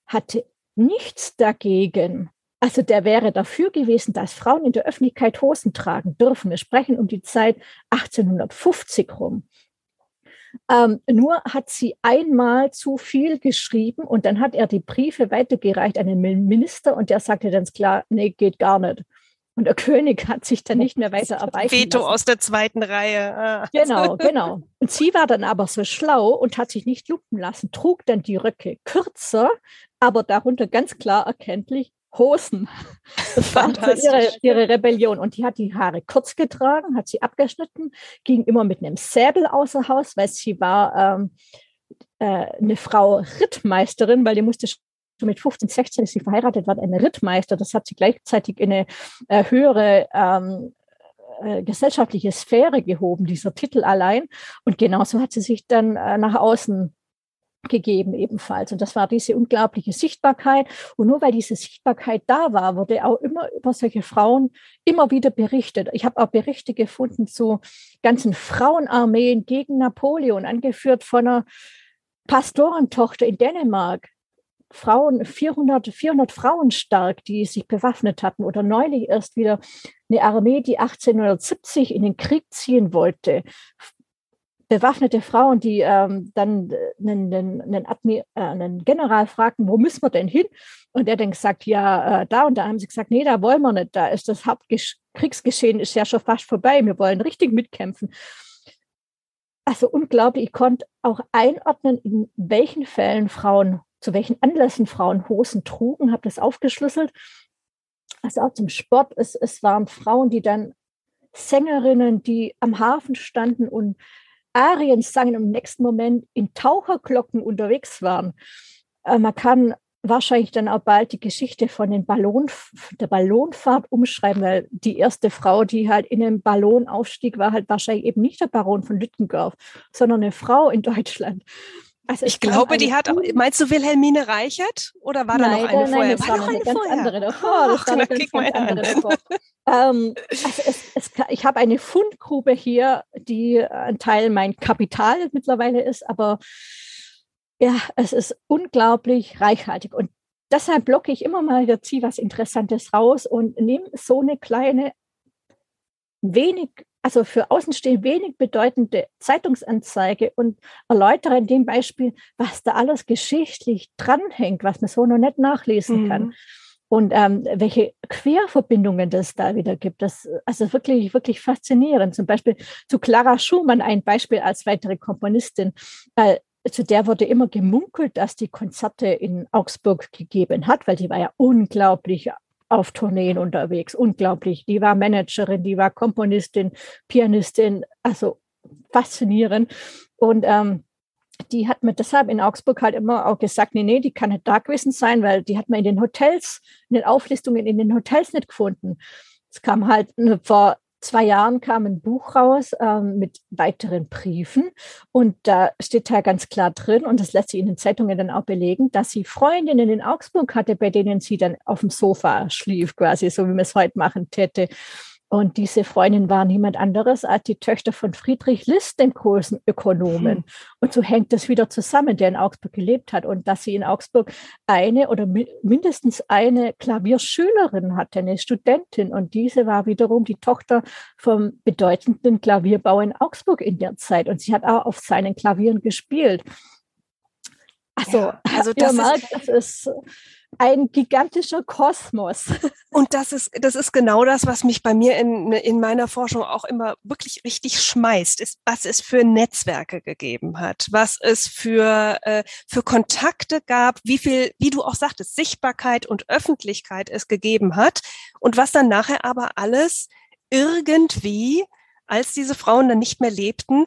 hatte nichts dagegen, also der wäre dafür gewesen, dass Frauen in der Öffentlichkeit Hosen tragen dürfen. Wir sprechen um die Zeit 1850 rum. Ähm, nur hat sie einmal zu viel geschrieben und dann hat er die Briefe weitergereicht an den Minister und der sagte dann klar, nee, geht gar nicht. Und der König hat sich dann nicht mehr weiter erweitert. Veto lassen. aus der zweiten Reihe. Ah. Genau, genau. Und sie war dann aber so schlau und hat sich nicht lumpen lassen, trug dann die Röcke kürzer, aber darunter ganz klar erkenntlich Hosen. Das war ihre, ihre Rebellion. Und die hat die Haare kurz getragen, hat sie abgeschnitten, ging immer mit einem Säbel außer Haus, weil sie war ähm, äh, eine Frau Rittmeisterin, weil die musste schon mit 15, 16 ist sie verheiratet, war eine Rittmeister. Das hat sie gleichzeitig in eine äh, höhere ähm, äh, gesellschaftliche Sphäre gehoben, dieser Titel allein. Und genauso hat sie sich dann äh, nach außen gegeben ebenfalls. Und das war diese unglaubliche Sichtbarkeit. Und nur weil diese Sichtbarkeit da war, wurde auch immer über solche Frauen immer wieder berichtet. Ich habe auch Berichte gefunden zu ganzen Frauenarmeen gegen Napoleon, angeführt von einer Pastorentochter in Dänemark. Frauen, 400, 400 Frauen stark, die sich bewaffnet hatten. Oder neulich erst wieder eine Armee, die 1870 in den Krieg ziehen wollte bewaffnete Frauen, die ähm, dann einen, einen, einen, Admir äh, einen, General fragten, wo müssen wir denn hin? Und er dann gesagt, ja, äh, da und da haben sie gesagt, nee, da wollen wir nicht, da ist das Hauptkriegsgeschehen ist ja schon fast vorbei, wir wollen richtig mitkämpfen. Also unglaublich, ich konnte auch einordnen, in welchen Fällen Frauen, zu welchen Anlässen Frauen Hosen trugen, habe das aufgeschlüsselt. Also auch zum Sport, es, es waren Frauen, die dann Sängerinnen, die am Hafen standen und Arien sangen im nächsten Moment in Taucherglocken unterwegs waren. Äh, man kann wahrscheinlich dann auch bald die Geschichte von den Ballon, der Ballonfahrt umschreiben, weil die erste Frau, die halt in einem Ballon aufstieg, war halt wahrscheinlich eben nicht der Baron von Lüttgendorf, sondern eine Frau in Deutschland. Also ich glaube, die hat auch, meinst du Wilhelmine Reichert oder war nein, da noch eine nein, vorher? Das war, war noch eine ganz vorher? andere davor. Das Ach, war eine ganz, andere davor. ähm, also es, es, ich habe eine Fundgrube hier, die ein Teil mein Kapital mittlerweile ist, aber ja, es ist unglaublich reichhaltig und deshalb blocke ich immer mal wieder, ziehe was Interessantes raus und nehme so eine kleine, wenig also für Außenstehende wenig bedeutende Zeitungsanzeige und erläutere in dem Beispiel, was da alles geschichtlich dranhängt, was man so noch nicht nachlesen mhm. kann. Und ähm, welche Querverbindungen das da wieder gibt. Das also wirklich, wirklich faszinierend. Zum Beispiel zu Clara Schumann ein Beispiel als weitere Komponistin. Äh, zu der wurde immer gemunkelt, dass die Konzerte in Augsburg gegeben hat, weil die war ja unglaublich auf Tourneen unterwegs. Unglaublich. Die war Managerin, die war Komponistin, Pianistin, also faszinierend. Und ähm, die hat mir deshalb in Augsburg halt immer auch gesagt, nee, nee, die kann nicht da gewesen sein, weil die hat man in den Hotels, in den Auflistungen in den Hotels nicht gefunden. Es kam halt vor zwei Jahren kam ein Buch raus ähm, mit weiteren Briefen und da steht da ganz klar drin und das lässt sich in den Zeitungen dann auch belegen, dass sie Freundinnen in Augsburg hatte, bei denen sie dann auf dem Sofa schlief, quasi so wie man es heute machen täte. Und diese Freundin war niemand anderes als die Töchter von Friedrich List, dem großen Ökonomen. Hm. Und so hängt das wieder zusammen, der in Augsburg gelebt hat. Und dass sie in Augsburg eine oder mi mindestens eine Klavierschülerin hatte, eine Studentin. Und diese war wiederum die Tochter vom bedeutenden Klavierbau in Augsburg in der Zeit. Und sie hat auch auf seinen Klavieren gespielt. Also, ja, also das, merkt, ist, das ist ein gigantischer Kosmos. Und das ist, das ist genau das, was mich bei mir in, in meiner Forschung auch immer wirklich richtig schmeißt, ist, was es für Netzwerke gegeben hat, was es für, äh, für Kontakte gab, wie viel, wie du auch sagtest, Sichtbarkeit und Öffentlichkeit es gegeben hat und was dann nachher aber alles irgendwie, als diese Frauen dann nicht mehr lebten,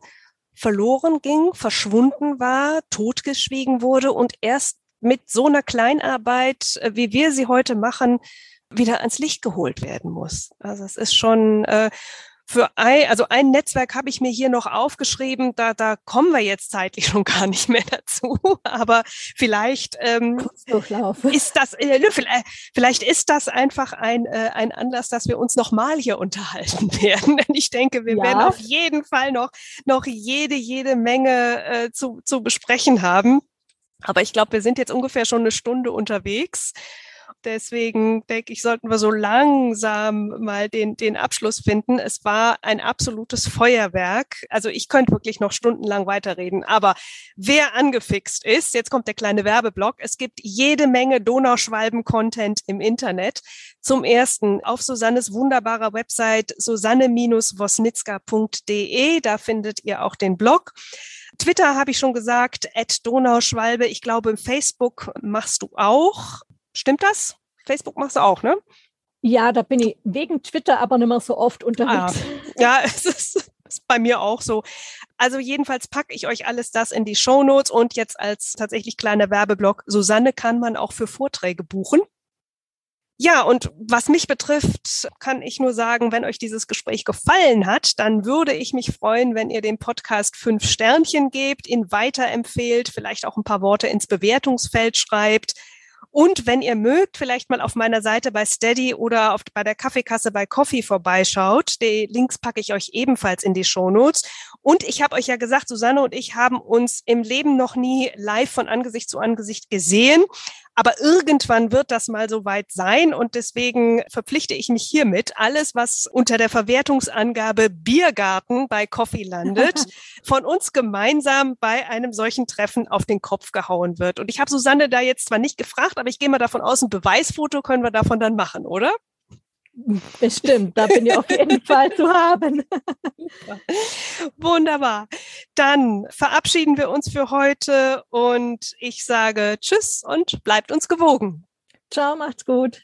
verloren ging, verschwunden war, totgeschwiegen wurde und erst mit so einer Kleinarbeit, äh, wie wir sie heute machen, wieder ans Licht geholt werden muss. Also es ist schon äh, für ein, also ein Netzwerk habe ich mir hier noch aufgeschrieben, da, da kommen wir jetzt zeitlich schon gar nicht mehr dazu, aber vielleicht ähm, ist das, äh, vielleicht, vielleicht ist das einfach ein, äh, ein Anlass, dass wir uns nochmal hier unterhalten werden. Denn ich denke, wir ja. werden auf jeden Fall noch, noch jede, jede Menge äh, zu, zu besprechen haben. Aber ich glaube, wir sind jetzt ungefähr schon eine Stunde unterwegs. Deswegen denke ich, sollten wir so langsam mal den, den Abschluss finden. Es war ein absolutes Feuerwerk. Also ich könnte wirklich noch stundenlang weiterreden. Aber wer angefixt ist, jetzt kommt der kleine Werbeblock. Es gibt jede Menge Donauschwalben-Content im Internet. Zum ersten auf Susannes wunderbarer Website susanne-wosnitzka.de. Da findet ihr auch den Blog. Twitter habe ich schon gesagt, at Donauschwalbe. Ich glaube, Facebook machst du auch. Stimmt das? Facebook machst du auch, ne? Ja, da bin ich wegen Twitter aber nicht mehr so oft unterwegs. Ah, ja, es ist, ist, bei mir auch so. Also jedenfalls packe ich euch alles das in die Show Notes und jetzt als tatsächlich kleiner Werbeblock. Susanne kann man auch für Vorträge buchen. Ja, und was mich betrifft, kann ich nur sagen, wenn euch dieses Gespräch gefallen hat, dann würde ich mich freuen, wenn ihr dem Podcast fünf Sternchen gebt, ihn weiterempfehlt, vielleicht auch ein paar Worte ins Bewertungsfeld schreibt. Und wenn ihr mögt, vielleicht mal auf meiner Seite bei Steady oder auf, bei der Kaffeekasse bei Coffee vorbeischaut. Die Links packe ich euch ebenfalls in die Shownotes. Und ich habe euch ja gesagt, Susanne und ich haben uns im Leben noch nie live von Angesicht zu Angesicht gesehen. Aber irgendwann wird das mal so weit sein und deswegen verpflichte ich mich hiermit, alles, was unter der Verwertungsangabe Biergarten bei Coffee landet, von uns gemeinsam bei einem solchen Treffen auf den Kopf gehauen wird. Und ich habe Susanne da jetzt zwar nicht gefragt, aber ich gehe mal davon aus, ein Beweisfoto können wir davon dann machen, oder? Bestimmt, da bin ich auf jeden Fall zu haben. Wunderbar. Dann verabschieden wir uns für heute und ich sage Tschüss und bleibt uns gewogen. Ciao, macht's gut.